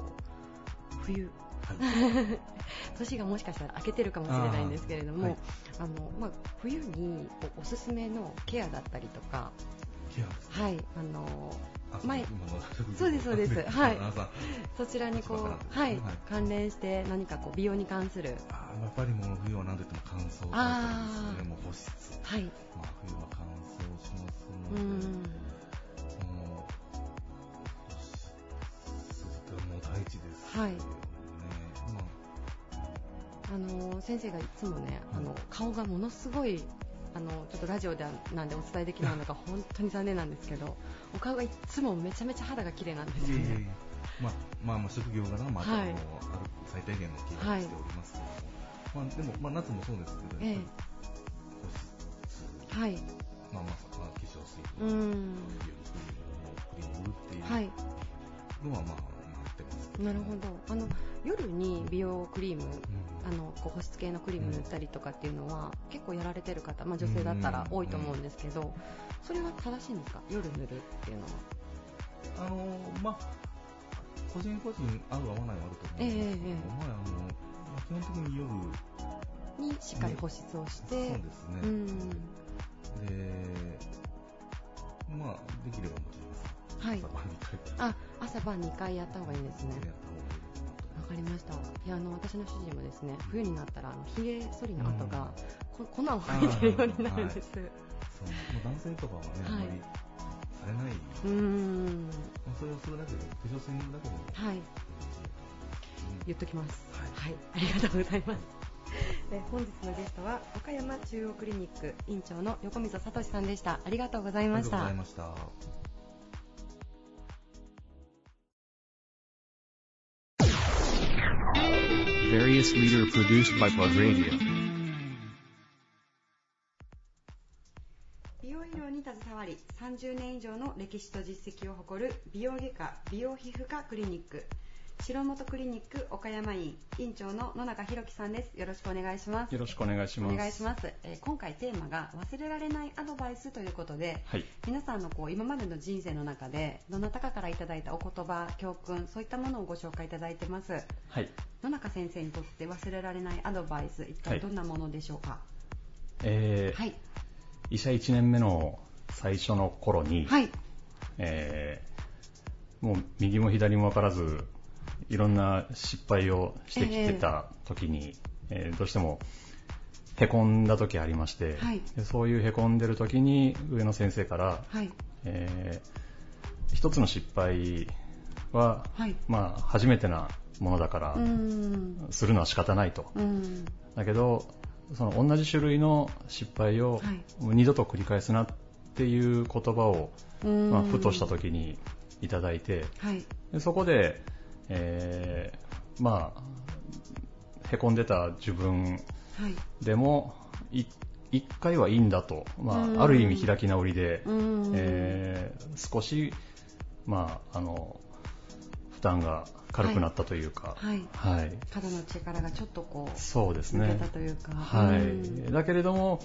冬。はい。年がもしかしたら明けてるかもしれないんですけれども、あ,、はいのまあ、冬におすすめのケアだったりとか、ケアです。はい、あのあ前そうですそうです。はい。そちらにこう、はいはい。関連して何かこう美容に関する、あやっぱりもう冬は何と言っても乾燥ですね。もう保湿。はい、まあ冬は乾燥しますうので、ん、もう、保湿がもう第一です。はい。まあ。の先生がいつもね、あの顔がものすごいあのちょっとラジオではなんでお伝えできないのが 本当に残念なんですけど、お顔がいつもめちゃめちゃ肌が綺麗なんであ、すよね。いえいえいえ。まあ、まあ、まあ職業柄、まあ、はい。あの最低限のケアをしております。けども、まあ、でも、まあ、夏もそうですけど、ええ。保湿、はい、まあ、まあ、まあ、化粧水とか、うん、クリームっていうはい。のは、まあ、やってますけなるほど。あの夜に美容クリーム、うん。あのこう保湿系のクリーム塗ったりとかっていうのは、結構やられてる方、まあ女性だったら多いと思うんですけど、それは正しいんですか？夜塗るっていうのは。あのまあ、個人個人合う合わないはあると思うんですけど、ええええまあ、あのまあ基本的に夜、にしっかり保湿をして、そうですね、うん、で、まあ、できればもちろんはい。朝。晩に回。あ、朝晩2回やった方がいいんですねわかりました。いやあの私の主人もですね、冬になったらあの髭剃りの跡が、こ粉を吐いてるようになるんです。そうもう男性とかはね、あんまりされない、うーん、まあ、それをするだけで、化粧水だけでも、はい。うん言っときます。はいはい、ありがとうございます。え本日のゲストは岡山中央クリニック院長の横溝聡さんでした。ありがとうございましありがとうござたい。ました。Various leader produced by Plug Radio. 美容医療に携わり30年以上の歴史と実績を誇る美容外科美容皮膚科クリニック白本クリニック岡山院院長の野中弘樹さんです。よろしくお願いします。よろしくお願いします。お願いします、えー今回テーマが忘れられないアドバイスということではい。皆さんのこう今までの人生の中でどなたかからいただいたお言葉教訓そういったものをご紹介いただいてます。はい。野中先生にとって忘れられないアドバイス一体どんなものでしょうか？えーはい。医者1年目の最初の頃に、はい。えーもう右も左も分からず、いろんな失敗をしてきてた時に、えーどうしてもへこんだ時ありまして、はいでそういうへこんでる時に上野先生から、はい。えー一つの失敗は、はい。まあ、初めてなものだから。するのは仕方ないと。うん。だけど、その同じ種類の失敗を二度と繰り返すなっていう言葉を、まあ、ふとした時にいただいて、はい。でそこで、えーまあ、へこんでた自分はい。でも、い一回はいいんだと、まうんあ、ある意味開き直りで。えー少し、まあ、あの、負担が軽くなったというか、はい。はい。肩の力がちょっとこう、そうですね抜けた。というか。はうんい。だけれども、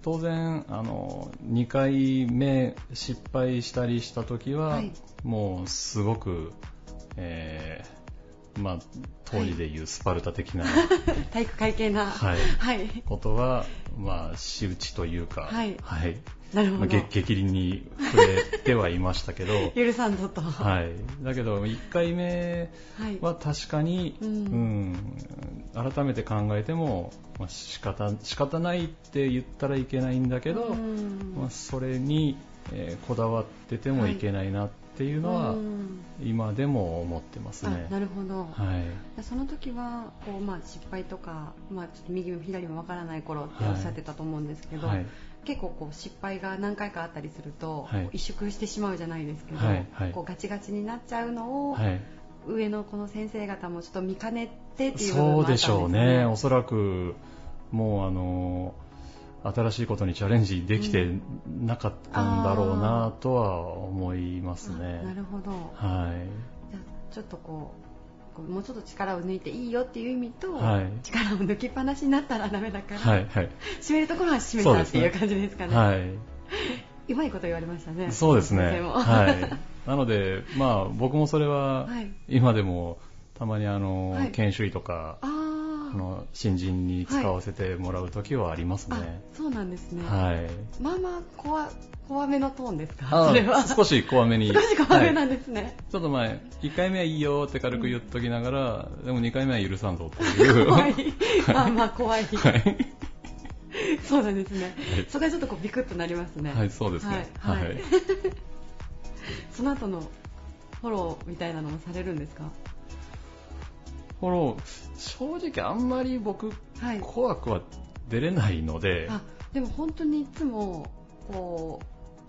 当然、あの、2回目失敗したりした時は、はいもうすごく、えーまあ、当時でいうスパルタ的な、体育会系な。はいはい。ことは、まあ、仕打ちというか、はいはい。なるほど。まあ、激激凛に触れてはいましたけど、許さんぞと。はい。だけど、1回目はい。は確かに、ううんん、改めて考えても、まあ、仕方仕方ないって言ったらいけないんだけど、うんまあ、それに、えーこだわっててもいけないなっていうのは、うん今でも思ってますねあ。なるほど。はい。その時はこう、まあ、失敗とか、まあ、ちょっと右も左もわからない頃っておっしゃってたと思うんですけど、はい。結構こう失敗が何回かあったりすると、はい萎縮してしまうじゃないですけど、はいはいこうガチガチになっちゃうのを、はい。上のこの先生方もちょっと見かねてっていう部分もあそうでしょうね。おそらく、もうあの、新しいことにチャレンジできてなかったんだろうなとは思いますあなね。るほど。はい。じゃあちょっとこうもうちょっと力を抜いていいよっていう意味と、はい力を抜きっぱなしになったらダメだから、はい、はい。締めるところは締めそうですねたっていう感じですかね。はい。うまいこと言われましたね。そうですね。はい。なので、まあ、僕もそれははい、今でも、たまにあの、はい研修医とか、あーあの、新人に使わせてもらうときはありますあね。そうなんですね。はい。まあまあ怖怖めのトーンですか？あそれは。少し怖めに。少し怖めなはいんですね。ちょっと前、1回目はいいよって軽く言っときながら、でも2回目は許さんぞっていう。怖。はいまあまあ怖い。はい。そうなんですね。はいそこはちょっとこうビクッとなりますね。はい、そうですね。ははいい。はい その後のフォローみたいなのもされるんですか？フォロー、正直あんまり僕、はい。怖くは出れないので、あ、でも本当にいつも、こ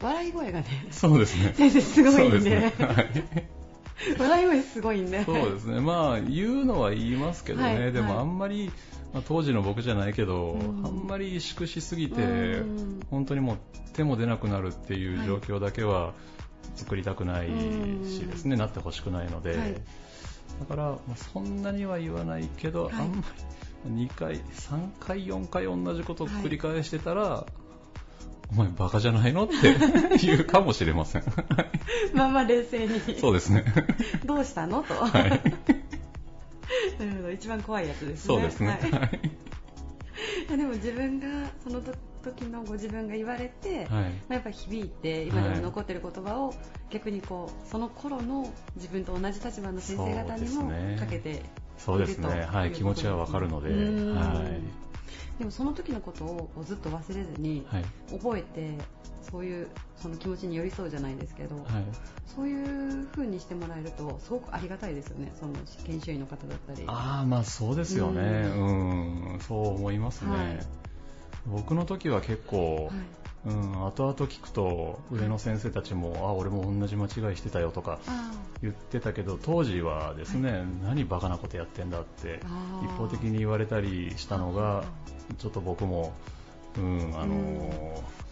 う、笑い声がね、そうですね。先生すごいんで、そうですね。はい。笑い声すごいんで。そうですね。まあ、言うのは言いますけどね。はいはいでもあんまり、まあ当時の僕じゃないけど、うんあんまり萎縮しすぎてうん、本当にもう手も出なくなるっていう状況だけは作りたくないしですね、なってほしくないので、はいだから、まあそんなには言わないけど、はいあんまり2回、3回、4回同じことを繰り返してたら、お前バカじゃないのって言うかもしれません。まあまあ冷静に。そうですね。どうしたの？と。はい。なるほど、一番怖いやつですね。そうですね。はいでも自分がその時のご自分が言われて、まはいあやっぱり響いて今でも残ってる言葉を逆にこうその頃の自分と同じ立場の先生方にもかけてそうですね。いるとはい。う気持ちはわかるので、うんはい。でもその時のことをずっと忘れずにはい。覚えてそういうその気持ちに寄り添うじゃないですけど、はい。そういう風にしてもらえるとすごくありがたいですよねその研修医の方だったりああ、まあそうですよね。うん、そう思いますね。はい僕の時は結構、はい。うん、後々聞くと、上の先生たちも、あ、俺も同じ間違いしてたよとかあ言ってたけど、当時はですね、何バカなことやってんだって、一方的に言われたりしたのが、ちょっと僕も、うん、あのー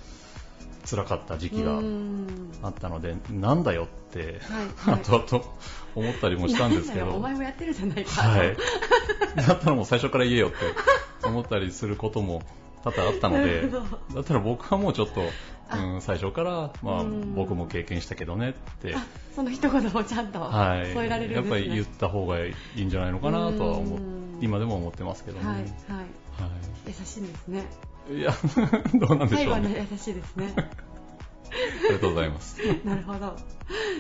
辛かった時期がうん。あったので、なんだよって、はい。は い後々思ったりもしたんですけど。お前もやってるじゃないか、はい。だったらもう最初から言えよって思ったりすることも多々あったので、だったら僕はもうちょっと、うん、最初から、まあうん僕も経験したけどねって、あその一言をちゃんとはい。添えられるんですね、やっぱり言った方がいいんじゃないのかなとは思今でも思ってますけどね。はいはいは優しいんですねい。いや、どうなんでしょうね。ね優しいですね ありがとうございます。なるほど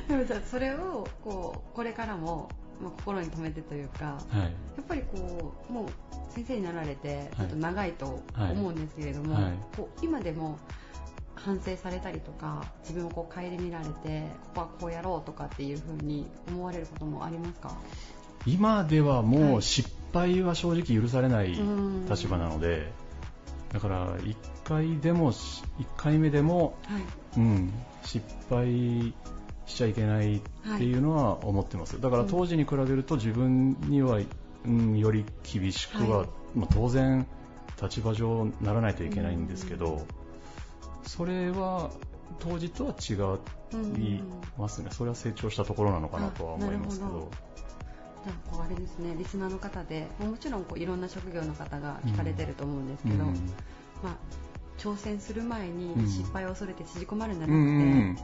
でもじゃあそれをこうこれからもまあ、心に留めてというか、はい。やっぱりこうもう先生になられてちょっと長いと思うんですけれども、はい。はい。こう今でも反省されたりとか自分をこう顧みられてここはこうやろうとかっていうふうに思われることもありますか？今ではもはいう失敗は正直許されないうん立場なので、だから1回でもし1回目でも、はい。うん、失敗しちゃいけないっていうのは思ってます、だから当時に比べると自分には、うん、より厳しくは、はい。まあ、当然立場上ならないといけないんですけど、それは当時とは違いますね、それは成長したところなのかなとは思いますけど。じゃあこうあれですね。リスナーの方でもちろんこういろんな職業の方が聞かれてると思うんですけど、うん。まあ、挑戦する前にうん。失敗を恐れて縮こまるんじゃなくて、うんうんうん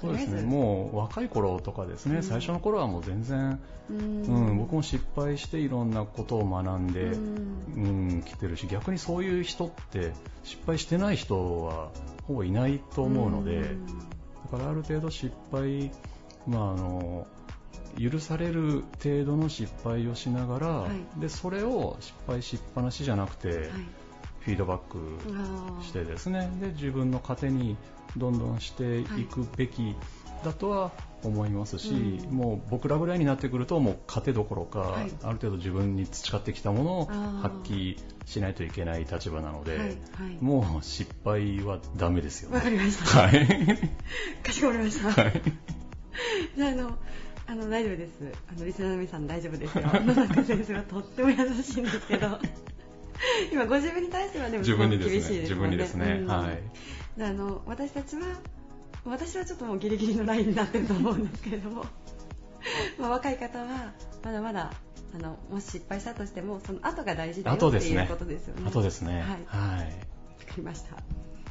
そうですね、もう若い頃とかですね、うん。最初の頃はもう全然、うん。うん、僕も失敗していろんなことを学んで、ううんん、来てるし、逆にそういう人って失敗してない人はほぼいないと思うので、うん。だからある程度失敗、まあ、あの許される程度の失敗をしながら、はい。でそれを失敗しっぱなしじゃなくて、はい。フィードバックしてですね。で自分の糧にどんどんしていくべきだとは思いますし、うんもう僕らぐらいになってくるともう糧どころか、はい。ある程度自分に培ってきたものを発揮しないといけない立場なので、はいはい。もう失敗はダメですよね。わかりました。はい。かしこまりました、はい。じゃああのあの大丈夫です。あのリスナーの皆さん大丈夫ですよ。野中先生はとっても優しいんですけど。今ご自分に対してはでも厳しいですね。自分にですね。うん。はい。であの私たちは私はちょっともうギリギリのラインになってると思うんですけれども、まあ、若い方はまだまだあのもし失敗したとしてもその後が大事だよねっていうことですよね。後ですね。はい。わはい。かりました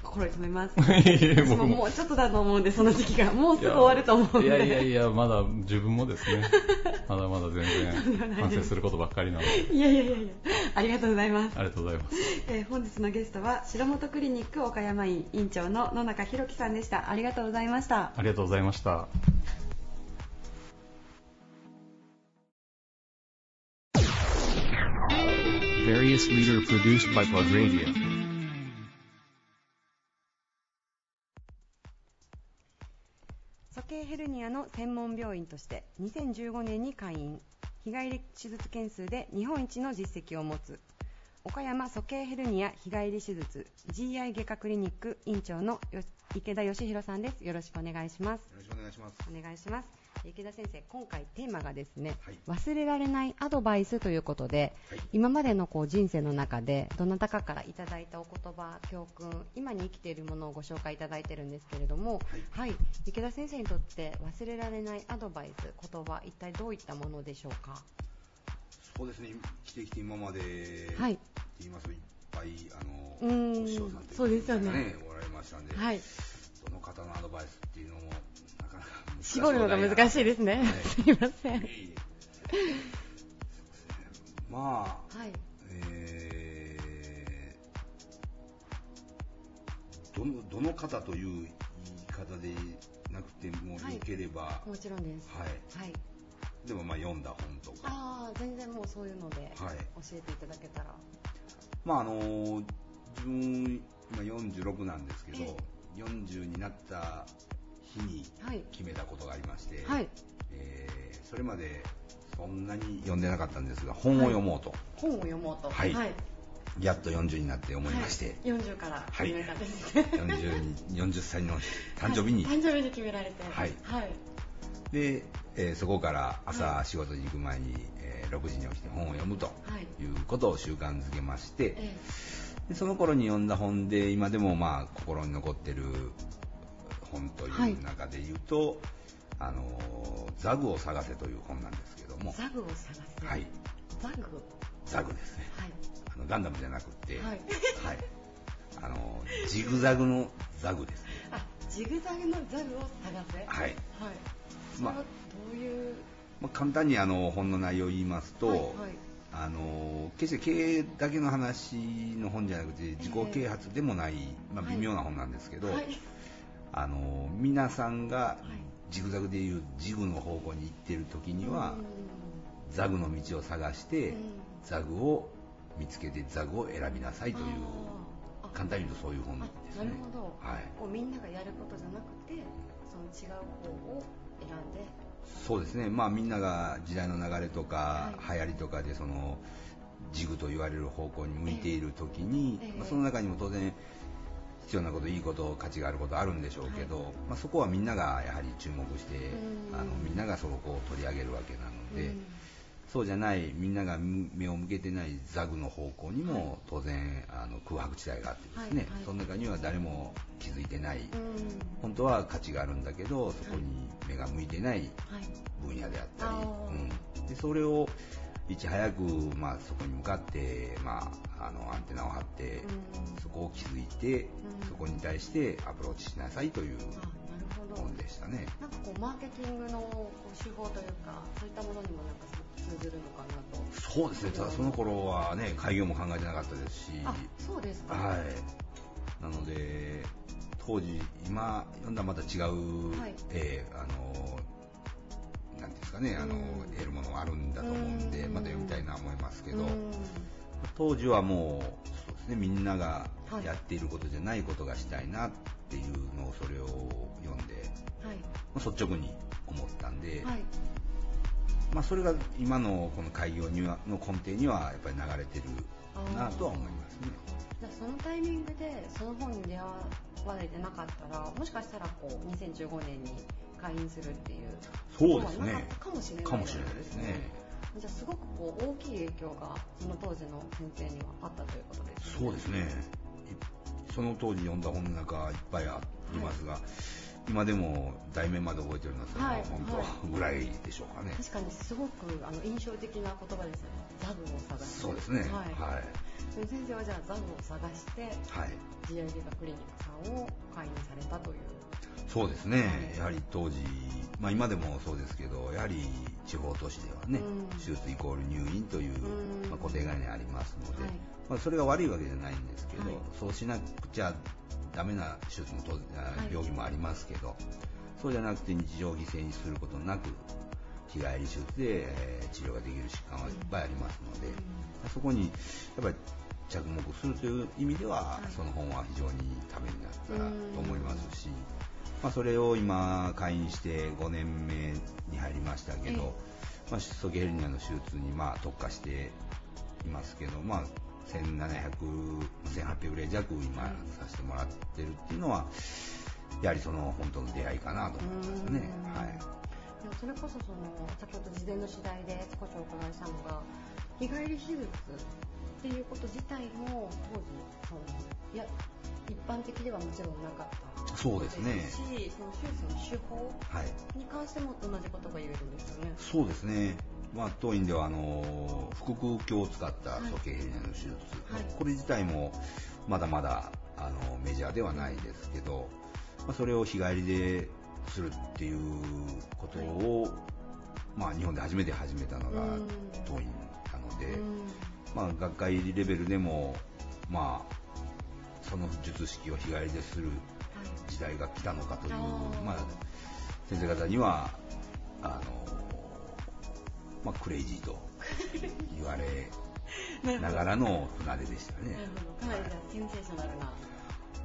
心に留めます。も僕も。もうちょっとだと思うんでその時期がもうすぐ終わると思うんで。いやいやいや、まだ自分もですね、まだまだ全然反省することばっかりなので、いやいやいやいやありがとうございます。ありがとうございます。えー本日のゲストは白本クリニック岡山院院長の野中弘樹さんでした。ありがとうございました。ありがとうございました。Various leader produced by Plug Radio. 鼠径ヘルニアの専門病院として2015年に開院。日帰り手術件数で日本一の実績を持つ。岡山鼠径ヘルニア日帰り手術 GI 外科クリニック院長のよ池田義弘さんです。よろしくお願いします。よろしくお願いします。お願いします池田先生今回テーマがですね、はい。忘れられないアドバイスということで、はい。今までのこう人生の中でどなたかからいただいたお言葉教訓今に生きているものをご紹介いただいているんですけれども、はい。池田先生にとって忘れられないアドバイス言葉一体どういったものでしょうか？そうですね、来てきて今まで、はい。言いますといっぱい、あうの、ーん。お師匠さんといそうですよねおられましたんで、はい。その方のアドバイスっていうのも、なかなか絞るのが難しいですね、はい。すいません。まあ、はい。えーどのどの方という言い方でなくてもはいいければ、もちろんです。はい。はい。でもまあ読んだ本とか、ああ全然もうそういうのではい。教えていただけたら、まああの自分今46なんですけど、え40になった日にはい決めたことがありまして、はい。えーそれまでそんなに読んでなかったんですが本を読もうと、本を読もうと。はい。はい、やっと40になって思いまして、はい、40からはい。始めたんですね、40, に40歳の誕生日に、はい。誕生日に決められて。はい。はい。で、えーそこから朝仕事に行く前に、えー6時に起きて本を読むとはい。いうことを習慣づけまして、え。でその頃に読んだ本で今でもまあ心に残ってる本とはい。いう中で言うと「あのザグを探せ」という本なんですけども。えザグを探すはい。ザグ。ザグですね。はい。あのガンダムじゃなくって、はい。はい。あのジグザグのザグですね。あジグザグのザグを探せ。はい。はい。まあはどういう？まあ、簡単にあの本の内容を言いますと、はいはい。あの決して経営だけの話の本じゃなくて自己啓発でもない、まあ、はい。微妙な本なんですけど、はいあの皆さんがはい。ジグザグでいうジグの方向に行っている時にはザグの道を探して、うん。ザグを見つけてザグを選びなさいという簡単に言うとそういう本あですね。なるほど、はい。こうみんながやることじゃなくてその違う方を選んで。そうですね、まあ、みんなが時代の流れとか、は流行りとかでそのジグと言われる方向に向いている時に、ええ。まあ、その中にも当然必要なこといいこと価値があることあるんでしょうけど、はい。まあ、そこはみんながやはり注目してうん。あのみんながそこを取り上げるわけなので、うん。そうじゃないみんなが目を向けてないザグの方向にも当然あの空白地帯があってですね、その中には誰も気づいてない、うん。本当は価値があるんだけどそこに目が向いてないはい分野であったり、うん、でそれをいち早く、まあ、そこに向かって、まあ、あのアンテナを張って、うん。そこを気づいて、うん。そこに対してアプローチしなさいという本でしたね。なんかこうマーケティングのこう手法というかそういったものにもなんか通ずるのかなと。そうですね、ただその頃はね、開業も考えてなかったですし、あそうですか。はい。なので、当時、今読んだらまた違う、はい。えーあの、なんですかね、あの、うん。得るものがあるんだと思うんで、うん。また読みたいなと思いますけど、うん。当時はもう、そうですね、みんながはい。やっていることじゃないことがしたいなっていうのを、それを読んで、はい。まあ率直に思ったんで、はい。まあ、それが今のこの開業にはの根底にはやっぱり流れてるなとは思いますね。じゃあそのタイミングでその本に出会われてなかったらもしかしたらこう2015年に開院するっていうそうですね。かもしれない。かもしれないですね。じゃあすごくこう大きい影響がその当時の先生にはあったということですそうですね。いその当時読んだ本の中いっぱいありますが、今でも題名まで覚えてるのははい。本はい。当ぐらいでしょうかね。確かにすごくあの印象的な言葉ですよねザグを探して。そうですね。はい。はい。先生はじゃあザグを探してはい。GI 外科クリニックさんを開院されたという。そうですね、はい。やはり当時、まあ、今でもそうですけど、やはり地方都市ではね、うん。手術イコール入院という、うん。まあ、固定概念ありますので、はい。まあ、それが悪いわけじゃないんですけど、はい。そうしなくちゃダメな手術も病気もありますけど、そうじゃなくて日常を犠牲にすることなく、日帰り手術で、えー治療ができる疾患はいっぱいありますので、そこにやっぱり着目するという意味では、はい。その本は非常にためになったと思いますし、まあ、それを今開院して5年目に入りましたけど、まあ、早期ヘルニアの手術にまあ特化していますけど、まあ、1700、1800例弱今させてもらってるっていうのは、やはりその本との出会いかなと思いますね。うん。はい。でもそれこそその先ほど事前の取材で少しお伺いしたのが日帰り手術っていうこと自体も当時そのいや一般的ではもちろんなかったそうですねしその手術の手法はい。に関しても同じことが言えるんですよね。そうですね。まあ、当院ではあの腹腔鏡を使ったはい鼠径ヘルニアの手術、はいこれ自体もまだまだあのメジャーではないですけど、まあ、それを日帰りでするっていうことを、まあ、日本で初めて始めたのがうん。当院なので、うん。まあ、学会レベルでも、まあ、その術式を日帰りでする時代が来たのかというまあ、先生方にはあの、まあ、クレイジーと言われ ながらの船出でしたね。なるほど。かなりセンセーショナルな。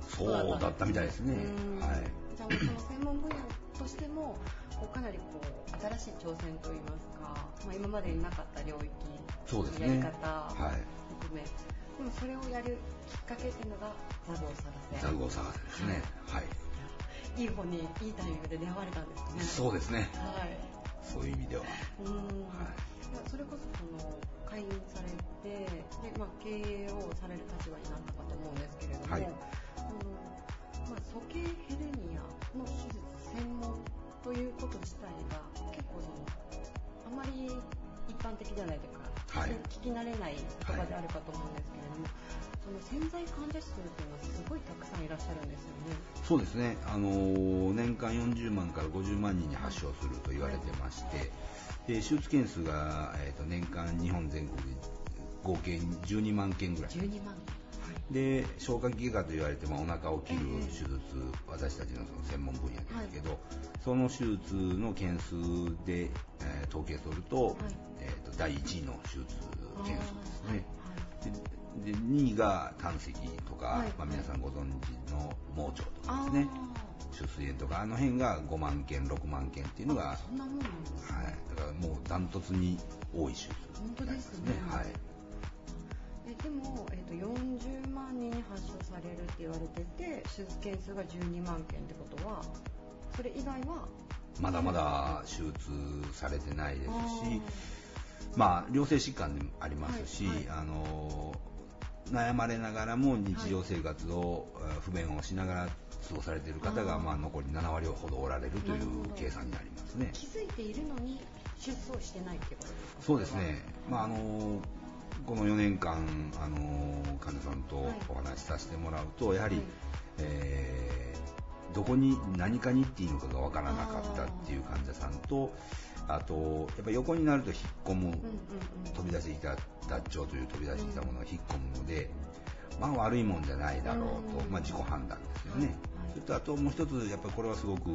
そうだったみたいですね。うん。はいじゃあもうその専門分野としてもこうかなりこう新しい挑戦といいますか、まあ、今までになかった領域そうですね。やり方はい。含め、でもそれをやるきっかけっていうのがザグを探せ。ザグを探せですね。はい。い。い本にいいタイミングで出会われたんですね。そうですね。はい。そういう意味では。うん、はい。それこそその開院されてで、まあ、経営をされる立場き慣れない言葉であるかと思うんですけれども、その潜在患者数というのはすごいたくさんいらっしゃるんですよね。そうですね、あのー年間40万から50万人に発症すると言われてまして、で手術件数が、えー、と年間日本全国で合計12万件ぐらい。12万で消化器外科と言われて、まあ、お腹を切る手術、私たちのその専門分野ですけど、その手術の件数で、えー統計すると,、えー、と第1位の手術件数ですね。でで2位が胆石とか、はい。まあ、皆さんご存知の盲腸とかですね。出水炎とかあの辺が5万件6万件っていうのが、そんなもんなんですね。はい、だからもうダントツに多い手術本当ですね。はい。えでも、えっと40万人に発症されるって言われてて手術件数が12万件ってことはそれ以外はまだまだ手術されてないですし、まあ、良性疾患でもありますし、はいはい。あの悩まれながらも日常生活を、えー不便をしながら過ごされている方がまあ、残り7割ほどおられるという計算になりますね。気づいているのに手術をしてないってことですか？そうですね、まああのこの4年間、あの患者さんとお話しさせてもらうと、やはり、はい。えーどこに何かに行っていいのかが分からなかったっていう患者さんと、あと、やっぱ横になると引っ込む、飛び出してきた脱腸という飛び出してきたものが引っ込むので、まあ悪いもんじゃないだろうと、うんまあ自己判断ですよね。はい。それとあともう一つ、やっぱりこれはすごく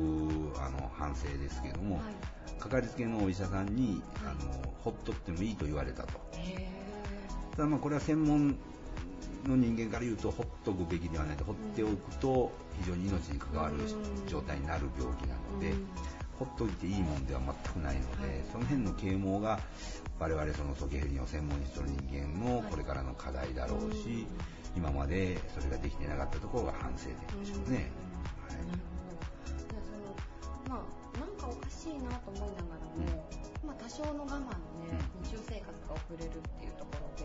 あの反省ですけども、はい。かかりつけのお医者さんに、はい。あのほっとってもいいと言われたと。へただまあこれは専門の人間から言うとほっとくべきではないと。放っておくと非常に命に関わるうん。状態になる病気なので、うんほっといていいもんでは全くないので、はい。その辺の啓蒙が我々そのソケヘリの専門にする人間のはい。これからの課題だろうし、今までそれができてなかったところが反省点でしょうね。はい。なるほど。じゃあそのまあなんかおかしいなと思いながらも、まあ多少の我慢で日常生活が送れるっていうところで、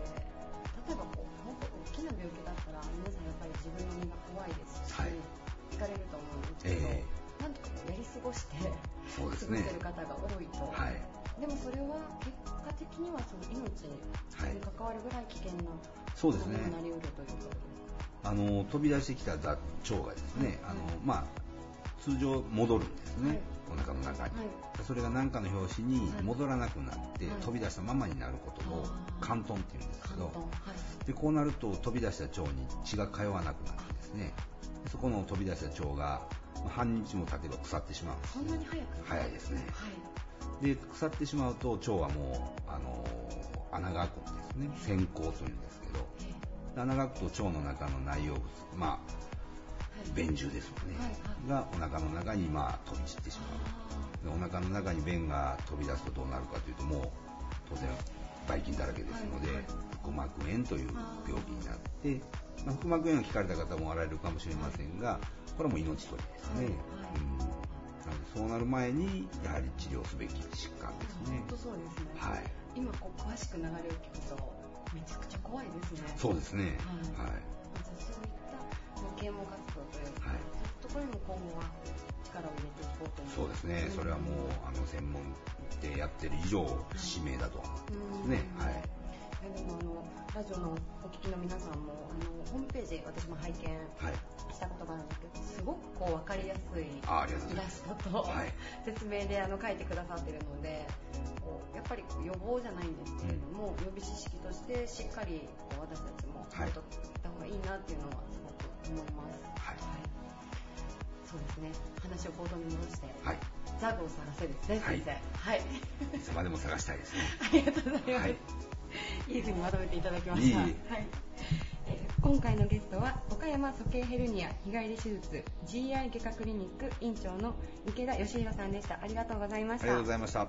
例えばこう本当大きな病気だったら皆さんやっぱり自分の身が怖いですし、はい。行かれると思うんですけど、えなんとかやり過ごしてそうですね。過ごせる方が多いと。はい。でもそれは結果的にはその命にはい関わるぐらい危険なそうですね。ものになりうるということで。すか。あの飛び出してきた脱腸がですね、あのまあ、通常戻るんですね、はい。お腹の中に、はい。それが何かの拍子に戻らなくなって、はい。飛び出したままになることを関頓っていうんですけど。でこうなると飛び出した腸に血が通わなくなるんですね。でそこの飛び出した腸がまあ半日も経てば腐ってしまうんですね。そんなに早く？早いですね。はい。で腐ってしまうと腸はもう、あの穴が開くんですね。腺孔というんですけど。えで穴が開くと腸の中の内容物まあ便獣ですよね、はいはい。がお腹の中にまあ飛び散ってしまう。でお腹の中に便が飛び出すとどうなるかというともう当然ばい菌だらけですので、腹膜炎という病気になって、まあ、腹膜炎を聞かれた方もおられるかもしれませんがこれはもう命取りですね、はい。はいうんそうなる前にやはり治療すべき疾患ですね。本当そうですね。はい。今こう詳しく流れを聞くとめちゃくちゃ怖いですね。そうですね。はい。はい、そういった啓蒙活動というか、はい。そういうところにも今後は力を入れていこうと思そうですね。それはもうあの専門でやってる以上使命だと思うんうんですね。はいいやでもあのラジオのお聞きの皆さんもあのホームページ私も拝見はい。したことがあるんですけどすごくこう分かりやすいイラストと、はい。説明であの書いてくださってるのでこうやっぱり予防じゃないんですけれども、予備知識としてしっかりこう私たちもはい。持っとった方がいいなっていうのはすごく思います。はい。そうですね。話を冒頭に戻して、はい。ザグを探せですね、はい。先生。はい。いつまでも探したいですね。ありがとうございます。はいいいふうにまとめていただきました。はい。今回のゲストは岡山鼠径ヘルニア日帰り手術 GI 外科クリニック院長の池田義弘さんでした。ありがとうございました。ありがとうございました。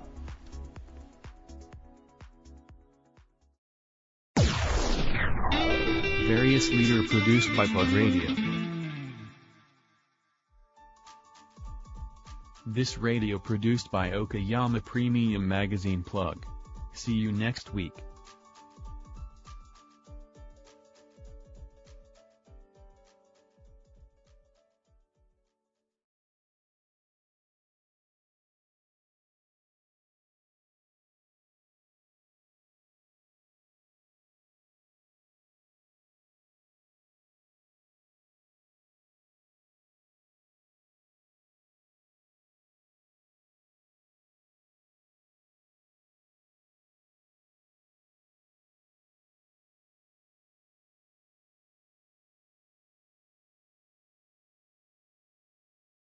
This radio produced by Okayama Premium Magazine Plug. See you next week.